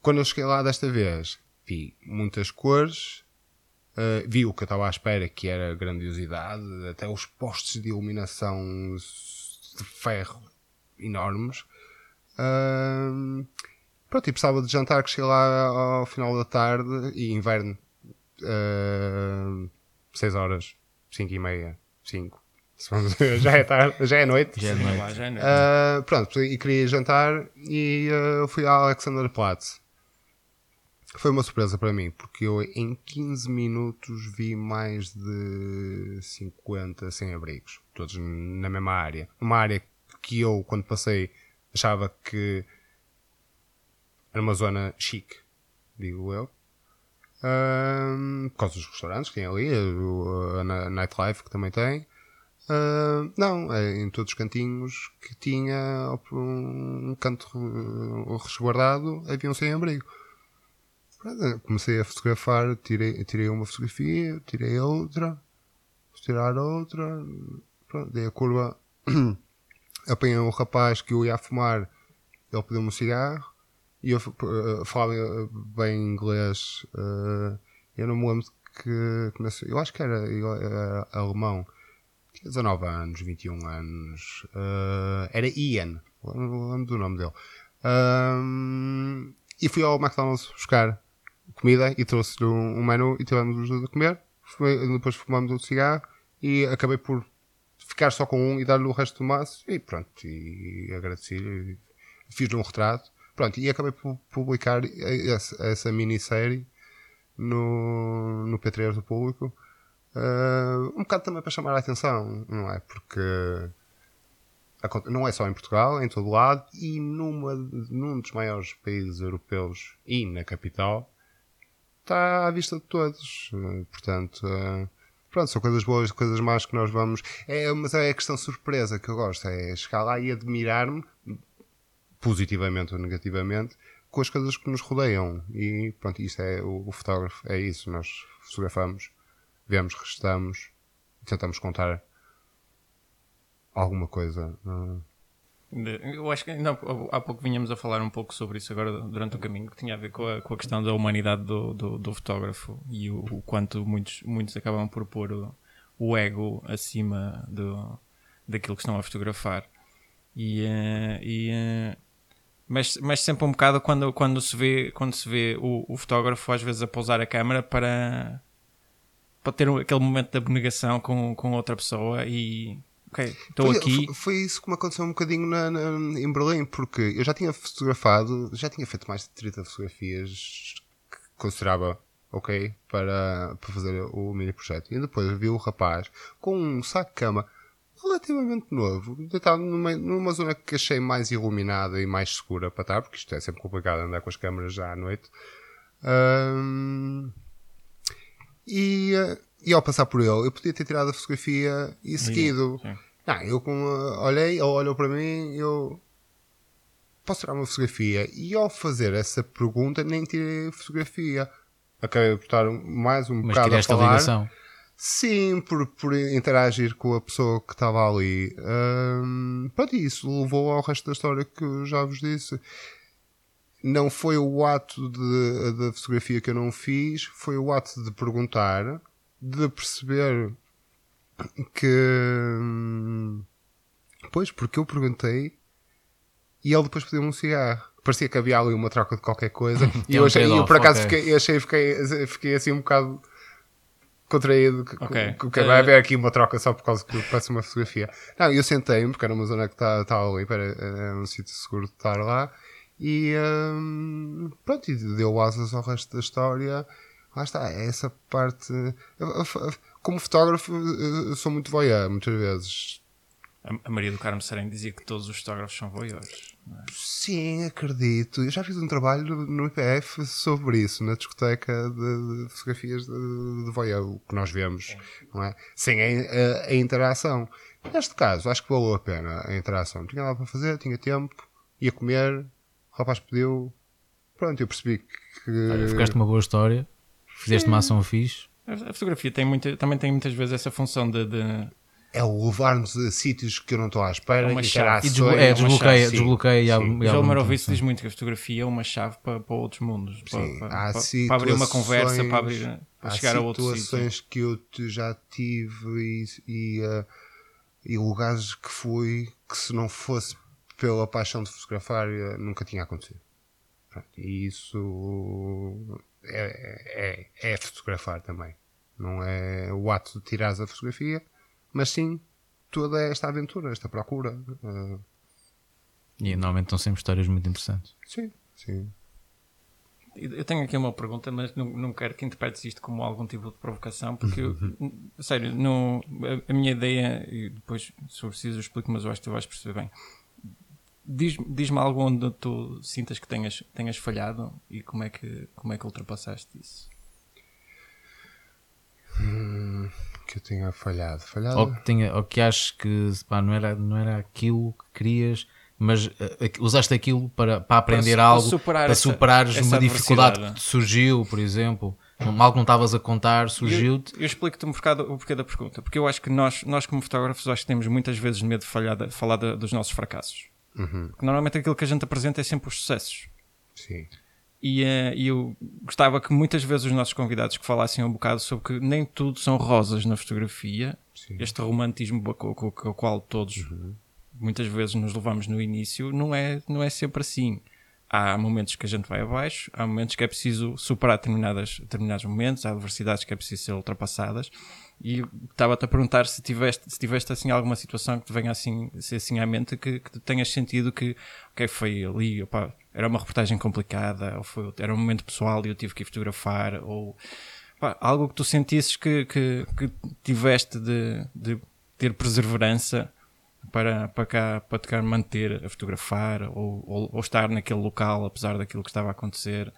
Quando eu cheguei lá desta vez, vi muitas cores, uh, vi o que eu estava à espera, que era grandiosidade, até os postes de iluminação de ferro enormes. Um, pronto, e precisava de jantar que cheguei lá ao final da tarde e inverno, 6 horas, 5 e meia, 5. já é tarde, já é noite. Já é noite. lá já é noite. Uh, pronto, e queria jantar e uh, fui ao Alexanderplatz. Foi uma surpresa para mim, porque eu em 15 minutos vi mais de 50 sem-abrigos, todos na mesma área. Uma área que eu, quando passei, achava que era uma zona chique, digo eu. Um, por causa dos restaurantes que tem ali, a, a nightlife que também tem. Ah, não, é em todos os cantinhos que tinha um canto uh, resguardado havia um sem-abrigo. Comecei a fotografar, tirei, tirei uma fotografia, tirei outra, tirar outra, pronto, dei a curva, apanhei um rapaz que eu ia a fumar, ele pediu-me um cigarro e eu uh, falava uh, bem inglês, uh, eu não me lembro de que, nasceu, eu acho que era, era alemão, tinha 19 anos, 21 anos. eh, era Ian. Lembro do nome dele. Ahm, e fui ao McDonald's buscar comida e trouxe-lhe um, um menu e tivemos os dois a comer. Depois fumamos outro cigarro e acabei por ficar só com um e dar-lhe o resto do maço. E pronto, e agradeci-lhe. Fiz-lhe um retrato. Pronto, e acabei por publicar essa, essa minissérie no, no P3 do público. Uh, um bocado também para chamar a atenção, não é? Porque não é só em Portugal, é em todo lado, e numa, num dos maiores países europeus e na capital, está à vista de todos. Portanto, uh, pronto, são coisas boas, coisas más que nós vamos. É, mas é a questão surpresa que eu gosto, é chegar lá e admirar-me, positivamente ou negativamente, com as coisas que nos rodeiam. E pronto, isto é o, o fotógrafo, é isso. Nós fotografamos, vemos, restamos, tentamos contar alguma coisa. Eu acho que ainda há pouco vinhamos a falar um pouco sobre isso agora durante o caminho, que tinha a ver com a, com a questão da humanidade do, do, do fotógrafo e o, o, quanto muitos, muitos acabam por pôr o, o ego acima do, daquilo que estão a fotografar. E, uh, e uh, mas, mas sempre um bocado quando, quando se vê, quando se vê o, o fotógrafo às vezes a pousar a câmera para, para ter aquele momento de abnegação com, com outra pessoa e ok, estou foi, aqui. Foi, foi, isso que me aconteceu um bocadinho na, na, em Berlim, porque eu já tinha fotografado, já tinha feito mais de 30 fotografias que considerava ok para, para fazer o mini projeto. E depois vi o rapaz com um saco de cama relativamente novo, deitado numa, numa zona que achei mais iluminada e mais segura para estar, porque isto é sempre complicado andar com as câmaras já à noite. Um, e, eh, e ao passar por ele, eu podia ter tirado a fotografia e seguido. Sim. Não, eu como olhei, ele olhou para mim, eu posso tirar uma fotografia. E ao fazer essa pergunta, nem tirei a fotografia. Acabei por estar mais um Mas bocado a falar. A ligação. Sim, por, por interagir com a pessoa que estava ali. Um, pronto, isso levou ao resto da história que eu já vos disse. Não foi o ato da fotografia que eu não fiz, foi o ato de perguntar de perceber que. Pois, porque eu perguntei e ele depois pediu-me um cigarro. Parecia que havia ali uma troca de qualquer coisa. e eu, achei, eu por acaso okay. fiquei, achei, fiquei, fiquei assim um bocado contraído. Okay. Que, que vai haver aqui uma troca só por causa que parece uma fotografia. Não, eu sentei-me, porque era uma zona que estava tá, tá ali, era, um sítio seguro de estar lá. E um, pronto, e deu asas ao resto da história lá está, é essa parte. Como fotógrafo, eu sou muito voyeur, muitas vezes. A Maria do Carmo Serem dizia que todos os fotógrafos são voyeurs. Sim, acredito. Eu já fiz um trabalho no IPF sobre isso, na discoteca de, de fotografias de, de voyeur, o que nós vemos, não é? Sem a, a, a, interação. Neste caso, acho que valeu a pena a interação. Tinha nada para fazer, tinha tempo, ia comer, o rapaz pediu, pronto, eu percebi que. Olha, ficaste uma boa história. Fizeste uma ação fixe. A fotografia tem muita, também tem muitas vezes essa função de. de... É o levar-nos a sítios que eu não estou à espera é uma chave. E desbloqueia, é, desbloqueia, desbloqueia e abre. Já o Marovice diz muito que a fotografia é uma chave para, para outros mundos. Para, para, para, abrir uma conversa, para, abrir, para chegar a outros sítios. situações que eu já tive e, e, uh, e lugares que fui que se não fosse pela paixão de fotografar eh, nunca tinha acontecido. E isso é, é, é fotografar também. Não é o ato de tirar a fotografia, mas sim toda esta aventura, esta procura. Uh... E normalmente estão sempre histórias muito interessantes. Sim, sim. Eu tenho aqui uma pergunta, mas não, não quero que interpretes isto como algum tipo de provocação, porque, eu, sério, não, a, a, minha ideia, e depois, se for preciso, eu explico, mas eu acho que tu vais perceber bem. Diz-me diz algo onde tu sintas que tenhas, tenhas falhado e como é, que, como é que ultrapassaste isso? Hum, que eu tenha falhado. falhado. Ou que, tenha, ou que aches que pá, não, era, não era aquilo que querias, mas uh, usaste aquilo para, para aprender para, algo, para, superar para superares essa, uma essa dificuldade que te surgiu, por exemplo. Algo que não estavas a contar, surgiu-te. Eu, eu explico-te um bocado o porquê da pergunta, porque eu acho que nós, nós como fotógrafos, acho que temos muitas vezes medo de falhar, de falar de, dos nossos fracassos. Uhum. Normalmente aquilo que a gente apresenta é sempre os sucessos. Sim. E, uh, eu gostava que muitas vezes os nossos convidados que falassem um bocado sobre que nem tudo são rosas na fotografia, Sim. este romantismo com o qual todos uhum. muitas vezes nos levamos no início, não é, não é sempre assim. Há momentos que a gente vai abaixo, há momentos que é preciso superar determinadas, determinados momentos, há adversidades que é preciso ser ultrapassadas. E estava-te a perguntar se tiveste, se tiveste assim alguma situação que te venha assim, assim à mente que, que tenhas sentido que ok, foi ali, opa, era uma reportagem complicada, ou foi, era um momento pessoal e eu tive que ir fotografar, ou opa, algo que tu sentisses que, que, que tiveste de, de ter perseverança para, para cá, para tocar manter a fotografar ou, ou, ou, estar naquele local apesar daquilo que estava a acontecer?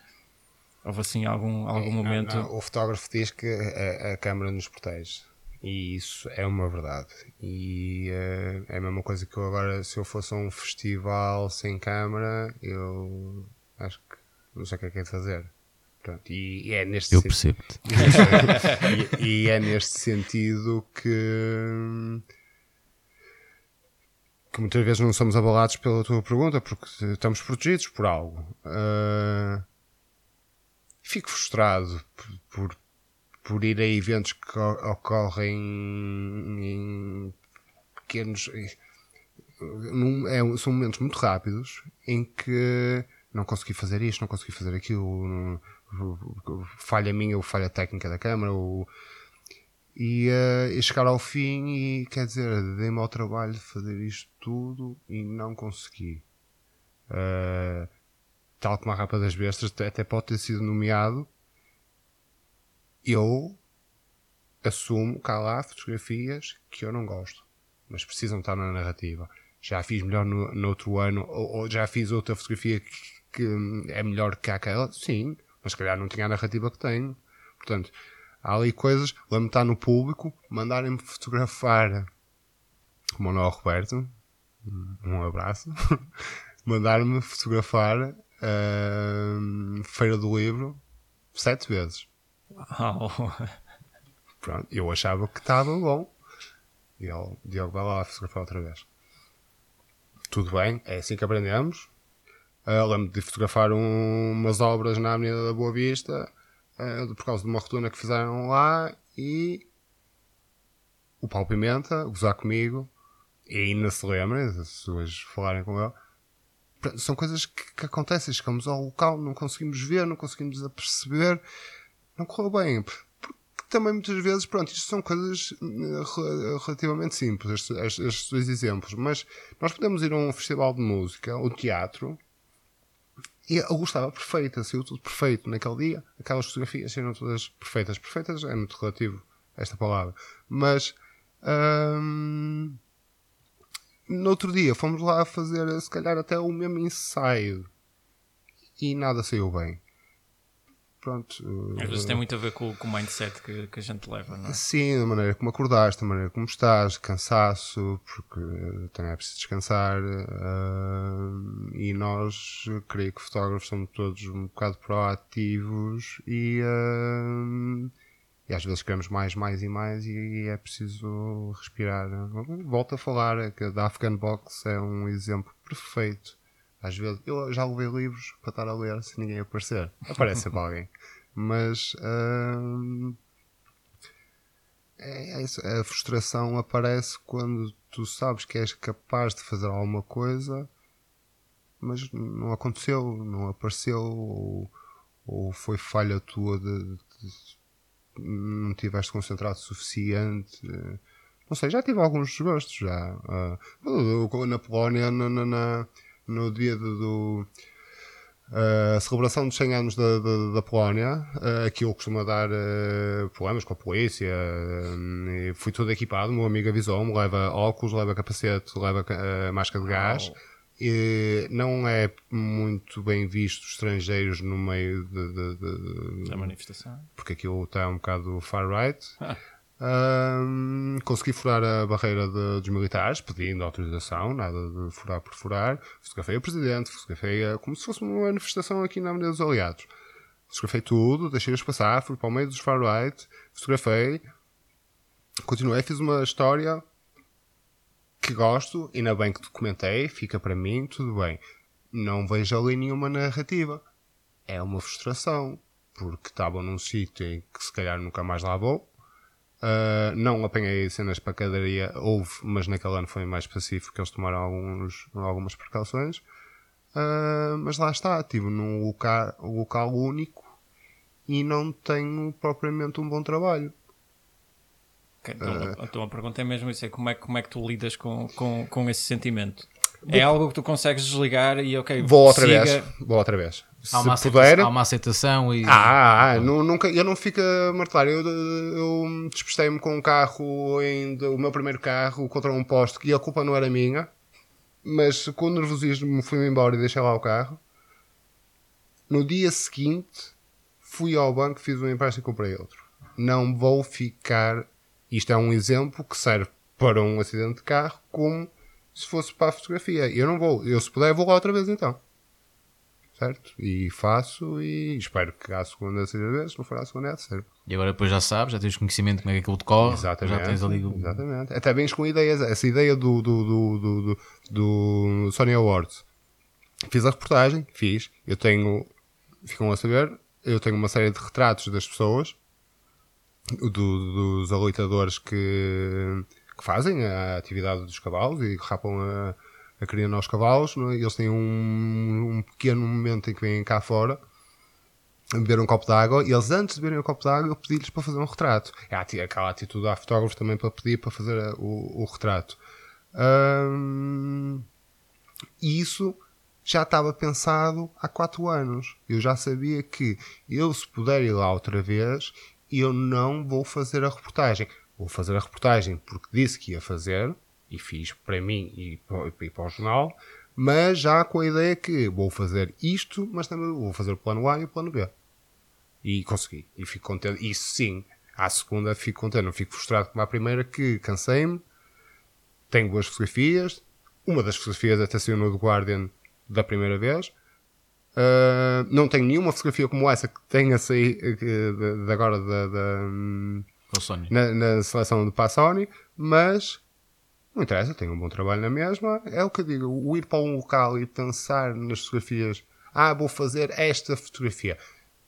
Houve assim algum, algum momento? Não, não. O fotógrafo diz que a, a câmera nos protege. E isso é uma verdade. E uh, é a mesma coisa que eu agora, se eu fosse a um festival sem câmera, eu acho que não sei o que é que é de fazer. Pronto, e, e é neste Eu percebo-te. e, e, é neste sentido que, que muitas vezes não somos abalados pela tua pergunta, porque estamos protegidos por algo. Uh, fico frustrado por, por, por, ir a eventos que ocorrem em pequenos. Num, é, são momentos muito rápidos em que não consegui fazer isto, não consegui fazer aquilo, falha minha ou falha técnica da câmara ou, e, uh, e, chegar ao fim e quer dizer, dei-me ao trabalho de fazer isto tudo e não consegui. Uh, tal como a Rapa das Bestas até pode ter sido nomeado. Eu assumo cá lá fotografias que eu não gosto, mas precisam estar na narrativa. Já fiz melhor no, no outro ano, ou, ou, já fiz outra fotografia que, que é melhor que aquela? Sim, mas se calhar não tinha a narrativa que tenho. Portanto, há ali coisas, lembro-me estar no público, mandarem-me fotografar o Manuel Roberto, um abraço, mandar-me fotografar uh, Feira do Livro sete vezes. Uau. Pronto, eu achava que estava bom. E ele, Diogo, vai lá fotografar outra vez. Tudo bem, é assim que aprendemos. Uh, Lembro de fotografar um, umas obras na Avenida da Boa Vista uh, por causa de uma rotuna que fizeram lá e o Paulo Pimenta gozar comigo e ainda se lembra, as pessoas falarem com ele. São coisas que, que, acontecem. Chegamos ao local, não conseguimos ver, não conseguimos aperceber, não correu bem. Porque também muitas vezes, pronto, isto são coisas eh, relativamente simples, estes, estes dois exemplos, mas nós podemos ir a um festival de música, ou teatro, e a luz estava perfeita, saiu tudo perfeito naquele dia. Aquelas fotografias saíram todas perfeitas. Perfeitas é muito relativo esta palavra. Mas hum, no outro dia fomos lá fazer se calhar até o mesmo ensaio e nada saiu bem. Pronto. Às vezes tem muito a ver com, com o mindset que, que a gente leva, não é? Sim, da maneira como acordaste, da maneira como estás, cansaço, porque também é preciso descansar. Uh, e nós, creio que fotógrafos somos todos um bocado proativos e, uh, e às vezes queremos mais, mais e mais e é preciso respirar. Volto a falar que a Afghan Box é um exemplo perfeito às vezes, eu já levei livros para estar a ler se ninguém aparecer. Aparece sempre alguém. Mas hum, é isso. A frustração aparece quando tu sabes que és capaz de fazer alguma coisa, mas não aconteceu, não apareceu, ou, ou foi falha tua de, de, de não tiveste concentrado o suficiente. Não sei, já tive alguns desgostos já. Uh, na Polónia, na, na, na no dia do, Uh, a celebração dos 100 anos da, da, da Polónia, uh, aquilo costuma dar uh, problemas com a polícia. Uh, fui todo equipado, meu amigo avisou-me: leva óculos, leva capacete, leva máscara de gás. E não é muito bem visto estrangeiros no meio de, de, de, da manifestação, porque aquilo está um bocado far right. Um, consegui furar a barreira de, dos militares, pedindo autorização, nada de furar por furar. Fotografei o presidente, fotografei a, como se fosse uma manifestação aqui na Avenida dos Aliados. Fotografei tudo, deixei-os passar, fui para o meio dos far-right, fotografei, continuei, fiz uma história que gosto, ainda bem que documentei, fica para mim, tudo bem. Não vejo ali nenhuma narrativa. É uma frustração, porque estava num sítio em que se calhar nunca mais lá vou Uh, não apanhei cenas para cadaria, houve, mas naquele ano foi mais específico, eles tomaram alguns, algumas precauções. Uh, mas lá está, estive num local, local único e não tenho propriamente um bom trabalho. Okay, então, uh, então a pergunta é mesmo isso: é como é, como é que tu lidas com, com, com esse sentimento? É algo que tu consegues desligar e ok, vou outra siga... vez, vou outra vez. Se Há uma, puder. aceitação, há uma aceitação e. Ah, ah, nu- nunca, eu não fico a martelar. Eu, eu despistei-me com um carro, ainda, o meu primeiro carro, contra um poste, e a culpa não era minha. Mas com o nervosismo fui-me embora e deixei lá o carro. No dia seguinte, fui ao banco, fiz um empréstimo e comprei outro. Não vou ficar. Isto é um exemplo que serve para um acidente de carro, como se fosse para a fotografia. Eu não vou. Eu, se puder, vou lá outra vez então certo? E faço e espero que à segunda seja a vez, se não for à segunda é a terceira. E agora depois já sabes, já tens conhecimento de como é que aquilo decorre. Exatamente. Já tens ali o. Exatamente. Até bens com ideias. Essa ideia do, do, do, do, do, do Sony Awards. Fiz a reportagem, fiz. Eu tenho, ficam a saber, eu tenho uma série de retratos das pessoas, do- dos aloitadores que, que fazem a atividade dos cavalos e rapam a, a crina aos cavalos. não é? Eles têm um, um pequeno momento em que vêm cá fora beber um copo de água e eles antes de beberem o copo de água eu pedi-lhes para fazer um retrato. É aquela atitude há fotógrafos também para pedir para fazer a- o, o retrato. Hum, e isso já estava pensado há quatro anos. Eu já sabia que eu, se puder ir lá outra vez, eu não vou fazer a reportagem. Vou fazer a reportagem porque disse que ia fazer, e fiz para mim e para, e para o jornal, mas já com a ideia que vou fazer isto, mas também vou fazer o plano A e o plano B. E consegui. E fico contente. Isso sim, à segunda fico contente. Não fico frustrado como à primeira, que cansei-me. Tenho boas fotografias. Uma das fotografias até saiu no The Guardian da primeira vez. Uh, não tenho nenhuma fotografia como essa que tenha saído de, de agora da, da, na, na seleção de Passoni, mas não interessa, tenho um bom trabalho na mesma. É o que eu digo, o ir para um local e pensar nas fotografias, ah, vou fazer esta fotografia.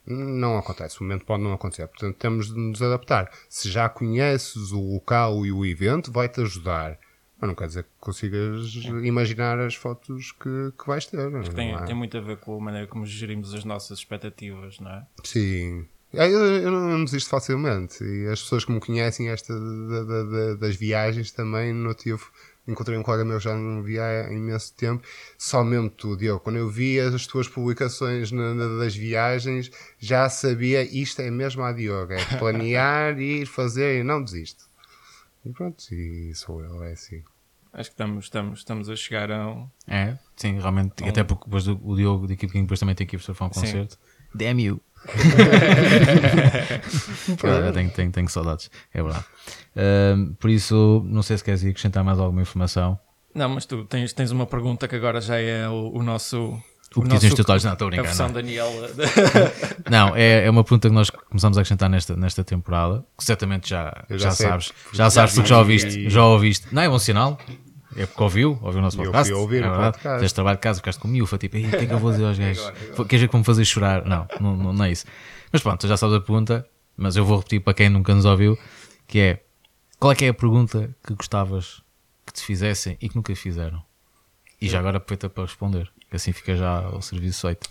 Não acontece, o momento pode não acontecer, portanto temos de nos adaptar. Se já conheces o local e o evento, vai-te ajudar. Mas não quer dizer que consigas imaginar as fotos que, que vais ter. não Tem, é? tem muito a ver com a maneira como gerimos as nossas expectativas, não é? Sim. Ah, Eu, eu não desisto facilmente. E as pessoas que me conhecem esta da- da- da- das viagens também, no tive, encontrei um colega meu que já não via há imenso tempo. Só mesmo tu, Diogo, quando eu via as tuas publicações na- na- das viagens, já sabia isto é mesmo a Diogo. É planear, ir fazer e não desisto. E pronto, e sou eu, é assim. Acho que estamos, estamos, estamos a chegar a um. É, sim, realmente. Até porque depois do, o Diogo daqui a pouquinho depois também tem que ir para um Sim. concerto. Damn you! Cara, tenho, tenho, tenho saudades, é verdade. Ahm, por isso, não sei se queres acrescentar mais alguma informação. Não, mas tu tens, tens uma pergunta que agora já é o, o nosso. O que dizem os olhos? Não, estou a A brincar. versão Não, Daniel. Não, é, é uma pergunta que nós começamos a acrescentar nesta, nesta temporada, que certamente já, já, já sei, sabes, já já sabes porque já ouviste, já ouviste. Não é bom sinal, é porque ouviu, ouviu o nosso E eu podcast. fui ouvir é o podcast. Fizeste trabalho de casa, ficaste com miúfa, tipo, "Ei, o que é que eu vou dizer aos gajos? Queres ver como me fazer chorar? Não, não, não, não é isso. Mas pronto, tu já sabes a pergunta, mas eu vou repetir para quem nunca nos ouviu, que é, qual é que é a pergunta que gostavas que te fizessem e que nunca fizeram? E já agora aproveita para responder, que assim fica já ao serviço feito.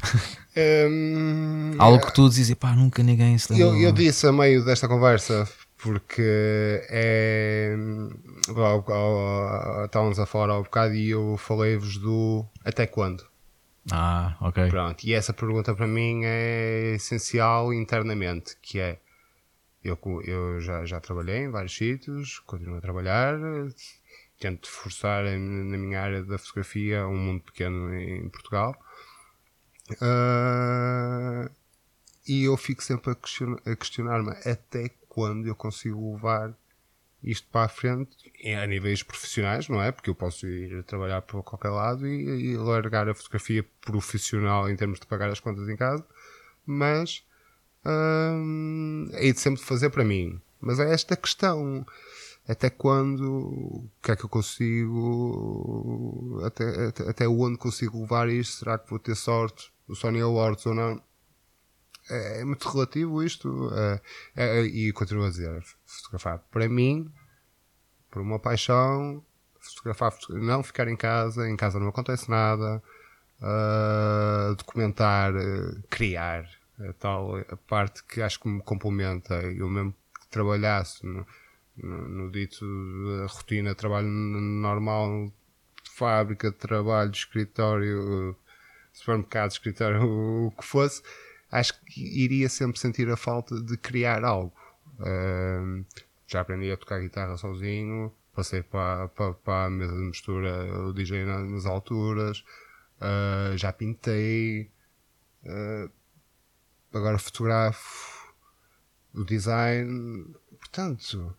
Hum, Algo que tu dizes, pá, nunca ninguém se lembrou. Eu, eu disse a meio desta conversa porque é. Estávamos a falar há um bocado e eu falei-vos do até quando. Ah, ok. Pronto, e essa pergunta para mim é essencial internamente, que é eu, eu já, já trabalhei em vários sítios, continuo a trabalhar, tento forçar na minha área da fotografia um mundo pequeno em Portugal. Ah, e eu fico sempre a question- a questionar-me até quando eu consigo levar isto para a frente a níveis profissionais, não é? Porque eu posso ir trabalhar por qualquer lado e, e largar a fotografia profissional em termos de pagar as contas em casa, mas hum, hei de sempre fazer para mim. Mas é esta questão. Até quando, o que é que eu consigo, até, até, até onde consigo levar isto? Será que vou ter sorte do Sony Awards ou não? É, é muito relativo isto. é, é, e continuo a dizer, fotografar para mim, por uma paixão, fotografar, foto- não ficar em casa, em casa não acontece nada, ah, documentar, criar, a tal a parte que acho que me complementa. Eu mesmo que trabalhasse no, no, no dito rotina trabalho normal, fábrica, trabalho, escritório, supermercado, escritório, o, o que fosse, acho que iria sempre sentir a falta de criar algo. Uh, já aprendi a tocar guitarra sozinho, passei para, para, para a mesa de mistura o DJ nas alturas, uh, já pintei, uh, agora fotografo o design, portanto.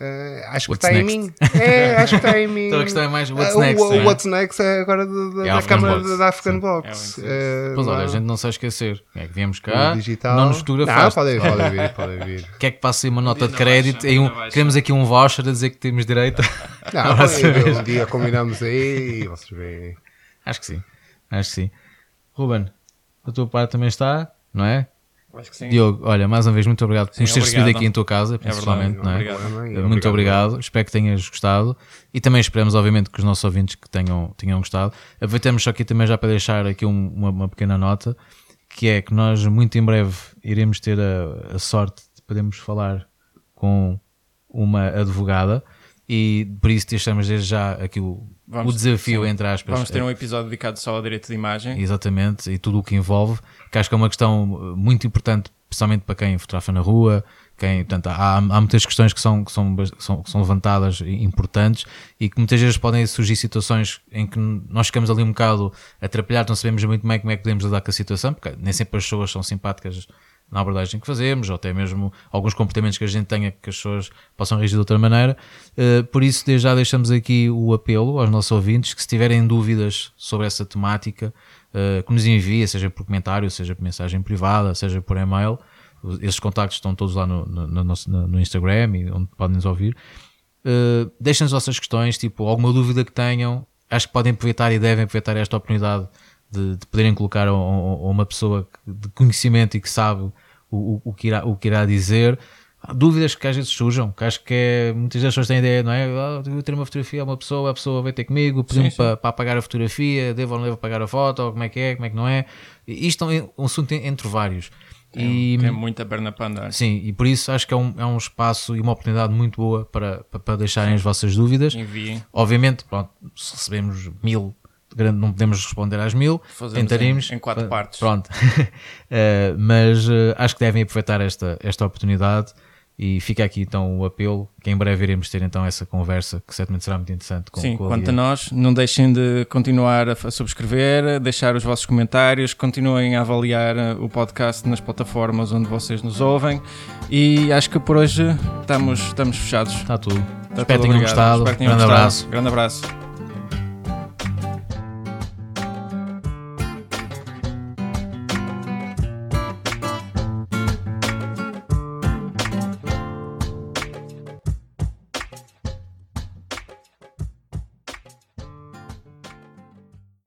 Uh, acho What's que está em next? mim. É, acho que está em mim. Então a questão é mais what's Ah, next, O, não é? o What's Next é agora da, da, É da câmara Box, da African sim. Box. É o Eh, Pois olha, lá- a gente não se vai esquecer. É que viemos o cá, digital. não nos fotografar. Não, podem, podem vir, podem vir. Quer que passe aí uma nota de crédito? baixa, um- queremos aqui um voucher a dizer que temos direito. Não, vir, sim. um dia combinamos aí e vocês veem. Acho que sim. Acho que sim. Ruben, a tua parte também está, não é? Acho que sim. Diogo, olha, mais uma vez, muito obrigado por nos teres obrigado. recebido aqui em tua casa, principalmente, verdade, não é? obrigado. Também, Muito obrigado. espero que tenhas gostado e também esperamos, obviamente, que os nossos ouvintes que tenham, tenham gostado. Aproveitamos só aqui também já para deixar aqui um- uma, uma pequena nota, que é que nós muito em breve iremos ter a, a sorte de podermos falar com uma advogada e por isso deixamos desde já aqui o, Vamos- o desafio, sim. entre aspas. Vamos ter um episódio dedicado só ao direito de imagem. Exatamente, e tudo o que envolve, que acho que é uma questão uh, muito importante, principalmente para quem fotografa na rua, quem, portanto, há, há muitas questões que são, que são, que são, que são levantadas e importantes e que muitas vezes podem surgir situações em que nós ficamos ali um bocado atrapalhados, não sabemos muito bem como é que podemos lidar com a situação, porque nem sempre as pessoas são simpáticas na abordagem que fazemos, ou até mesmo alguns comportamentos que a gente tenha que as pessoas possam reagir de outra maneira. Uh, por isso, já deixamos aqui o apelo aos nossos ouvintes que se tiverem dúvidas sobre essa temática, uh, que nos envie, seja por comentário, seja por mensagem privada, seja por e-mail. Esses contactos estão todos lá no, no, no no- Instagram e onde podem nos ouvir. Uh, deixem as vossas questões, tipo, alguma dúvida que tenham, acho que podem aproveitar e devem aproveitar esta oportunidade de, de poderem colocar a, a- uma pessoa de conhecimento e que sabe o, o, que, irá, o que irá dizer. Há dúvidas que às vezes surjam, que acho que é, muitas das pessoas têm ideia, não é? Ah, eu ter uma fotografia a uma pessoa, a pessoa vai ter comigo, pediu-me sim. para, para apagar a fotografia, devo ou não devo apagar a foto, ou como é que é, como é que não é. Isto é um assunto entre vários. E, Tem muita perna para andar. Sim, e por isso acho que é um, é um espaço e uma oportunidade muito boa para, para, para deixarem as vossas dúvidas. Enviem. Obviamente, pronto, se recebemos mil, grande- não podemos responder às mil, Fazemos tentaremos. em- em quatro partes. Pronto. Eh, mas eh, acho que devem aproveitar esta, esta oportunidade e fica aqui então o apelo, que em breve iremos ter então essa conversa, que certamente será muito interessante com, Sim, com a quanto a nós, não deixem de continuar a subscrever, deixar os vossos comentários, continuem a avaliar eh, o podcast nas plataformas onde vocês nos ouvem e acho que por hoje estamos, estamos fechados. Está tudo. Está Espero que tenham gostado. Espero que tenham Grande gostado. abraço. Grande abraço.